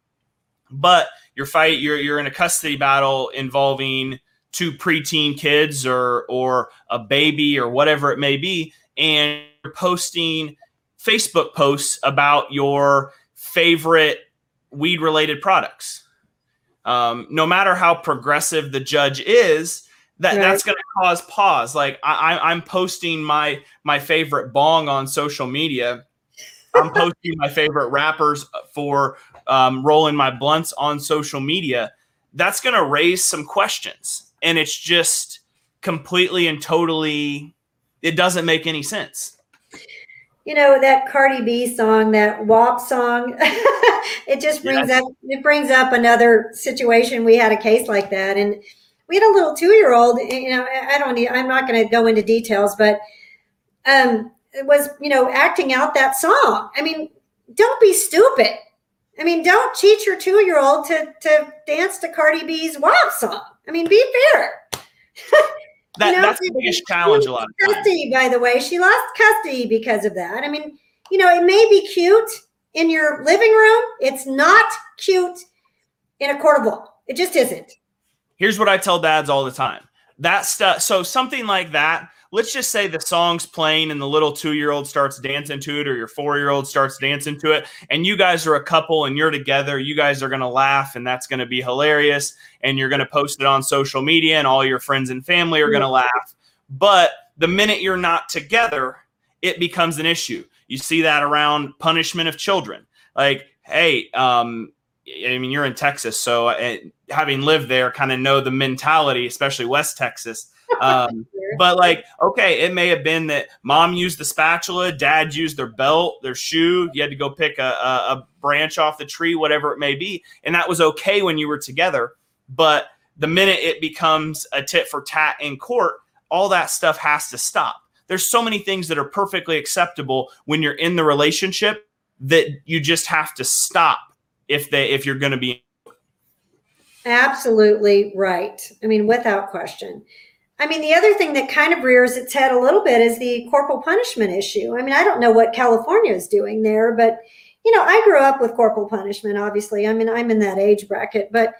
Speaker 1: But you're fight you're you're in a custody battle involving two preteen kids or or a baby or whatever it may be, and you're posting Facebook posts about your favorite weed related products um, no matter how progressive the judge is, that right. that's going to cause pause. Like I, I'm posting my my favorite bong on social media. I'm posting my favorite wrappers for um, rolling my blunts on social media. That's going to raise some questions, and it's just completely and totally. It doesn't make any sense
Speaker 2: you know that Cardi B song, that WAP song. it just brings yes. up it brings up another situation. We had a case like that, and we had a little two year old. You know, I don't need. I'm not going to go into details, but um, it was you know acting out that song. I mean, don't be stupid. I mean, don't teach your two year old to to dance to Cardi B's WAP song. I mean, be fair.
Speaker 1: That, you know, that's the biggest challenge a lot of
Speaker 2: custody, by the way. She lost custody because of that. I mean, you know, it may be cute in your living room. It's not cute in a court of law. It just isn't.
Speaker 1: Here's what I tell dads all the time. That stuff. So something like that let's just say the song's playing and the little two year old starts dancing to it or your four year old starts dancing to it and you guys are a couple and you're together you guys are going to laugh and that's going to be hilarious and you're going to post it on social media and all your friends and family are going to laugh but the minute you're not together it becomes an issue you see that around punishment of children like hey um, I mean, you're in Texas, so uh, having lived there, kind of know the mentality, especially West Texas. Um, but like, okay, it may have been that mom used the spatula, dad used their belt, their shoe. You had to go pick a, a, a branch off the tree, whatever it may be, and that was okay when you were together. But the minute it becomes a tit for tat in court, all that stuff has to stop. There's so many things that are perfectly acceptable when you're in the relationship that you just have to stop if they if you're going to be
Speaker 2: absolutely right. I mean, without question. I mean, the other thing that kind of rears its head a little bit is the corporal punishment issue. I mean, I don't know what California is doing there, but you know, I grew up with corporal punishment. Obviously, I mean, I'm in that age bracket, but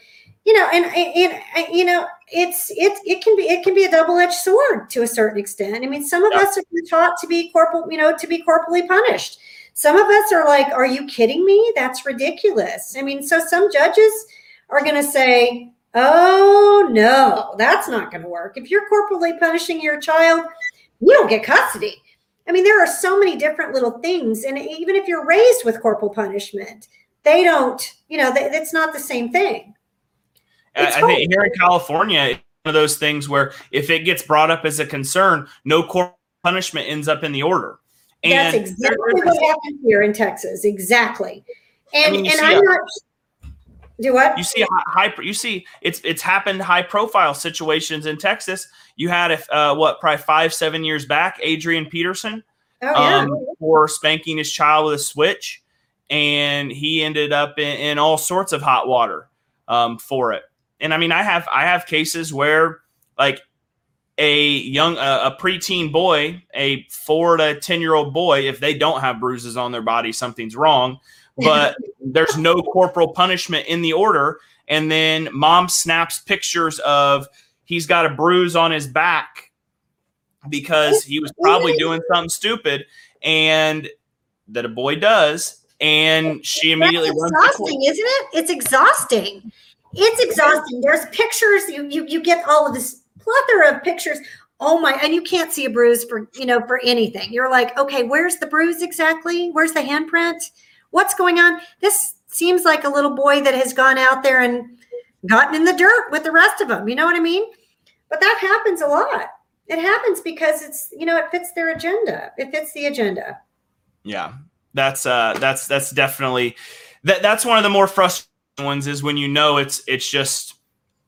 Speaker 2: you know, and and, you know, it's it it can be it can be a double edged sword to a certain extent. I mean, some of yeah. us are taught to be corporal, you know, to be corporally punished. Some of us are like, "Are you kidding me? That's ridiculous." I mean, so some judges are going to say, Oh, no, that's not going to work. If you're corporally punishing your child, you don't get custody. I mean, there are so many different little things. And even if you're raised with corporal punishment, they don't, you know, they, it's not the same thing.
Speaker 1: It's I think here in California, it's one of those things where if it gets brought up as a concern, no corporal punishment ends up in the order.
Speaker 2: And That's exactly what happened here in Texas. Exactly. And, I mean, and I'm not do what?
Speaker 1: You see high, you see it's it's happened high profile situations in Texas. You had if uh, what probably five seven years back, Adrian Peterson, oh, yeah. um, for spanking his child with a switch, and he ended up in, in all sorts of hot water um, for it. And I mean, I have I have cases where like a young uh, a preteen boy, a four to ten year old boy, if they don't have bruises on their body, something's wrong but there's no corporal punishment in the order. And then mom snaps pictures of he's got a bruise on his back because he was probably doing something stupid and that a boy does. And she immediately
Speaker 2: That's exhausting, isn't it? It's exhausting. It's exhausting. There's pictures. You, you you get all of this plethora of pictures. Oh my, and you can't see a bruise for you know for anything. You're like, okay, where's the bruise exactly? Where's the handprint? What's going on? This seems like a little boy that has gone out there and gotten in the dirt with the rest of them. You know what I mean? But that happens a lot. It happens because it's, you know, it fits their agenda. It fits the agenda.
Speaker 1: Yeah. That's uh that's that's definitely that that's one of the more frustrating ones is when you know it's it's just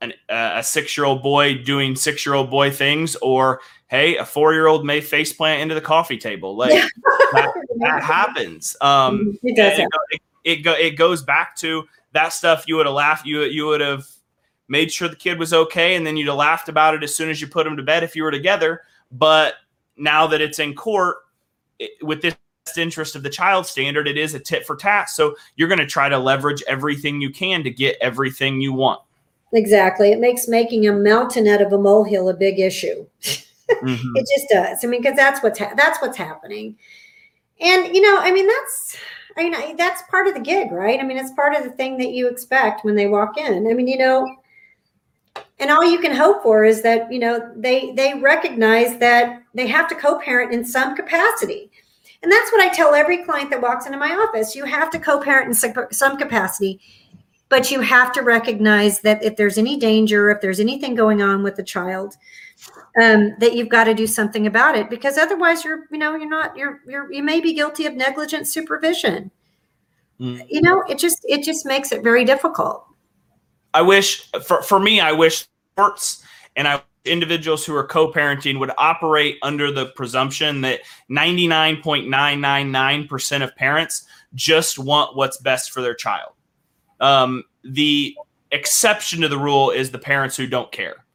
Speaker 1: an, a six year old boy doing six year old boy things, or hey, a four year old may face plant into the coffee table. Like that, that, happens. Um,
Speaker 2: it does.
Speaker 1: It, it, it, go, it goes back to that stuff. You would have laughed. You you would have made sure the kid was okay, and then you'd have laughed about it as soon as you put him to bed if you were together. But now that it's in court with this interest of the child standard, it is a tit for tat. So you're going to try to leverage everything you can to get everything you want.
Speaker 2: Exactly. It makes making a mountain out of a molehill a big issue. Mm-hmm. it just does. I mean, because that's what's ha- that's what's happening. And you know, I mean, that's I mean, that's part of the gig, right? I mean, it's part of the thing that you expect when they walk in. I mean, you know, and all you can hope for is that you know they they recognize that they have to co-parent in some capacity. And that's what I tell every client that walks into my office. You have to co-parent in some capacity but you have to recognize that if there's any danger if there's anything going on with the child um, that you've got to do something about it because otherwise you're you know you're not you're you're you may be guilty of negligent supervision mm. you know it just it just makes it very difficult
Speaker 1: i wish for, for me i wish sports and i individuals who are co-parenting would operate under the presumption that 99.999% of parents just want what's best for their child um, the exception to the rule is the parents who don't care.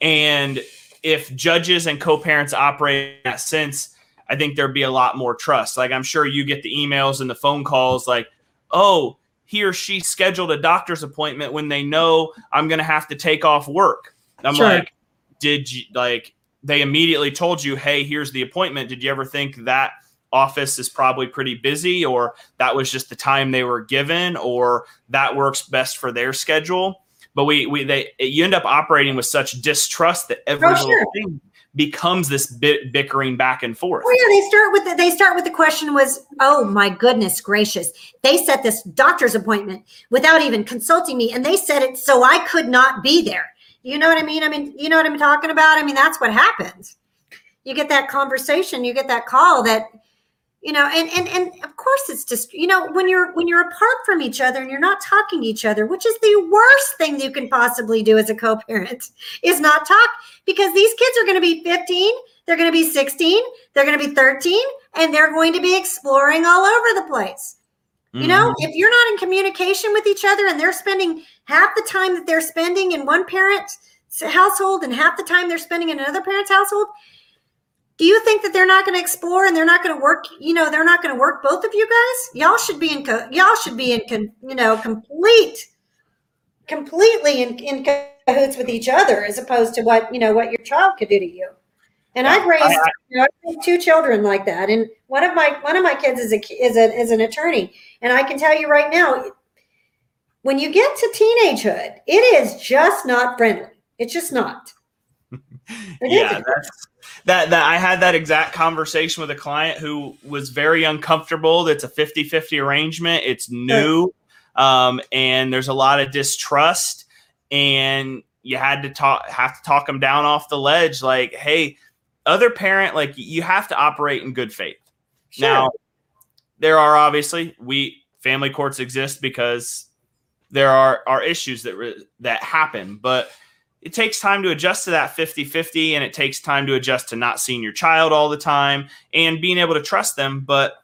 Speaker 1: And if judges and co-parents operate in that sense, I think there'd be a lot more trust. Like I'm sure you get the emails and the phone calls like, "Oh, he or she scheduled a doctor's appointment when they know I'm going to have to take off work." I'm sure. like, "Did you like they immediately told you, "Hey, here's the appointment." Did you ever think that office is probably pretty busy or that was just the time they were given or that works best for their schedule but we we they you end up operating with such distrust that every oh, little sure. thing becomes this bit bickering back and forth.
Speaker 2: Oh yeah, they start with the, they start with the question was, "Oh my goodness gracious. They set this doctor's appointment without even consulting me and they said it so I could not be there." You know what I mean? I mean, you know what I'm talking about? I mean, that's what happens. You get that conversation, you get that call that you know and and and of course it's just you know when you're when you're apart from each other and you're not talking to each other which is the worst thing you can possibly do as a co-parent is not talk because these kids are going to be 15 they're going to be 16 they're going to be 13 and they're going to be exploring all over the place mm-hmm. you know mm-hmm. if you're not in communication with each other and they're spending half the time that they're spending in one parent's household and half the time they're spending in another parent's household do you think that they're not going to explore and they're not going to work you know they're not going to work both of you guys? Y'all should be in co- y'all should be in con- you know complete completely in, in cahoots with each other as opposed to what you know what your child could do to you. And i've raised you know, two children like that and one of my one of my kids is a is a is an attorney. And i can tell you right now when you get to teenagehood it is just not friendly. It's just not
Speaker 1: yeah that's that that I had that exact conversation with a client who was very uncomfortable. It's a 50-50 arrangement. It's new. Um, and there's a lot of distrust and you had to talk have to talk them down off the ledge like, "Hey, other parent like you have to operate in good faith." Sure. Now, there are obviously we family courts exist because there are are issues that that happen, but it takes time to adjust to that 50 50 and it takes time to adjust to not seeing your child all the time and being able to trust them. But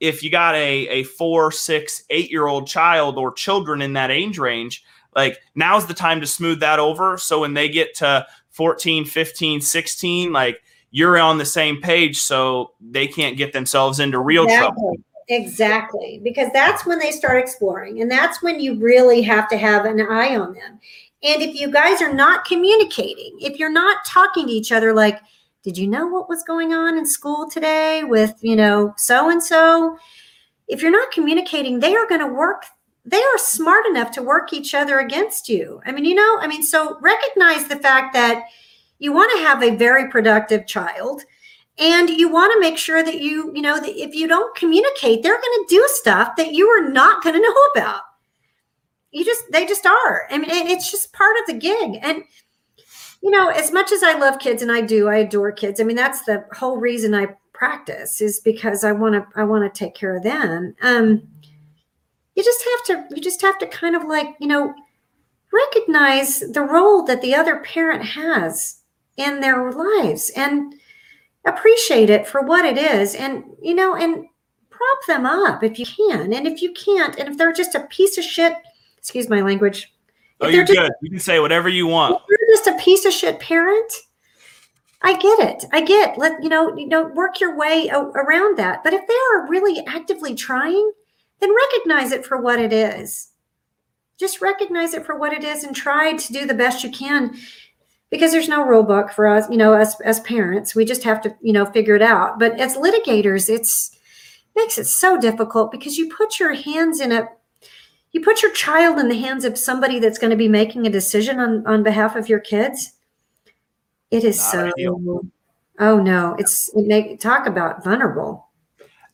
Speaker 1: if you got a, a four six eight year old child or children in that age range like now's the time to smooth that over. So when they get to 14 15 16 like you're on the same page so they can't get themselves into real
Speaker 2: exactly.
Speaker 1: trouble.
Speaker 2: Exactly. Because that's when they start exploring and that's when you really have to have an eye on them and if you guys are not communicating, if you're not talking to each other, like, did you know what was going on in school today with, you know, so and so? If you're not communicating, they are going to work. They are smart enough to work each other against you. I mean, you know, I mean, so recognize the fact that you want to have a very productive child and you want to make sure that you, you know, that if you don't communicate, they're going to do stuff that you are not going to know about you just they just are. I mean, it's just part of the gig. And you know, as much as I love kids and I do, I adore kids. I mean, that's the whole reason I practice is because I want to I want to take care of them. Um you just have to you just have to kind of like, you know, recognize the role that the other parent has in their lives and appreciate it for what it is and you know and prop them up if you can and if you can't and if they're just a piece of shit excuse my language.
Speaker 1: Oh, you're just, good. You can say whatever you want.
Speaker 2: you're just a piece of shit parent. I get it. I get. Let you know. You know, work your way around that. But if they are really actively trying, then recognize it for what it is. Just recognize it for what it is and try to do the best you can. Because there's no rule book for us, you know, as as parents. We just have to, you know, figure it out. But as litigators, it's makes it so difficult because you put your hands in a you put your child in the hands of somebody that's going to be making a decision on, on behalf of your kids. It is Not so. Oh no, it's it make talk about vulnerable.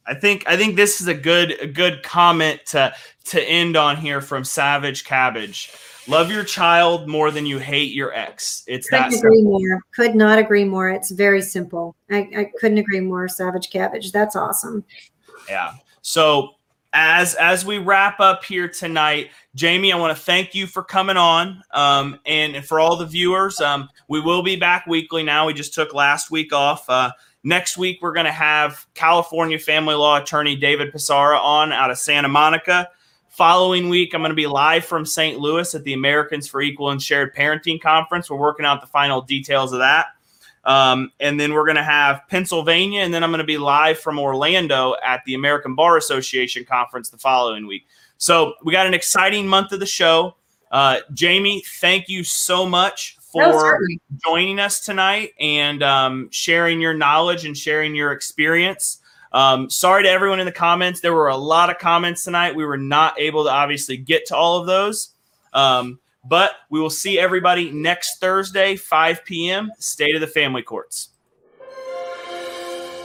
Speaker 1: I think I think this is a good a good comment to to end on here from Savage Cabbage. Love your child more than you hate your ex. It's
Speaker 2: couldn't that agree simple. more. Could not agree more. It's very simple. I, I couldn't agree more. Savage Cabbage. That's awesome.
Speaker 1: Yeah. So as as we wrap up here tonight, Jamie, I want to thank you for coming on, um, and, and, for all the viewers. Um, we will be back weekly now. We just took last week off. Uh, next week, we're going to have California family law attorney David Pisarra on out of Santa Monica. Following week, I'm going to be live from St. Louis at the Americans for Equal and Shared Parenting Conference. We're working out the final details of that. Um, and then we're going to have Pennsylvania, and then I'm going to be live from Orlando at the American Bar Association conference the following week. So we got an exciting month of the show. Uh, Jamie, thank you so much for joining us tonight and um, sharing your knowledge and sharing your experience. Um, sorry to everyone in the comments. There were a lot of comments tonight. We were not able to obviously get to all of those. Um, but we will see everybody next Thursday, 5 p.m., State of the Family Courts.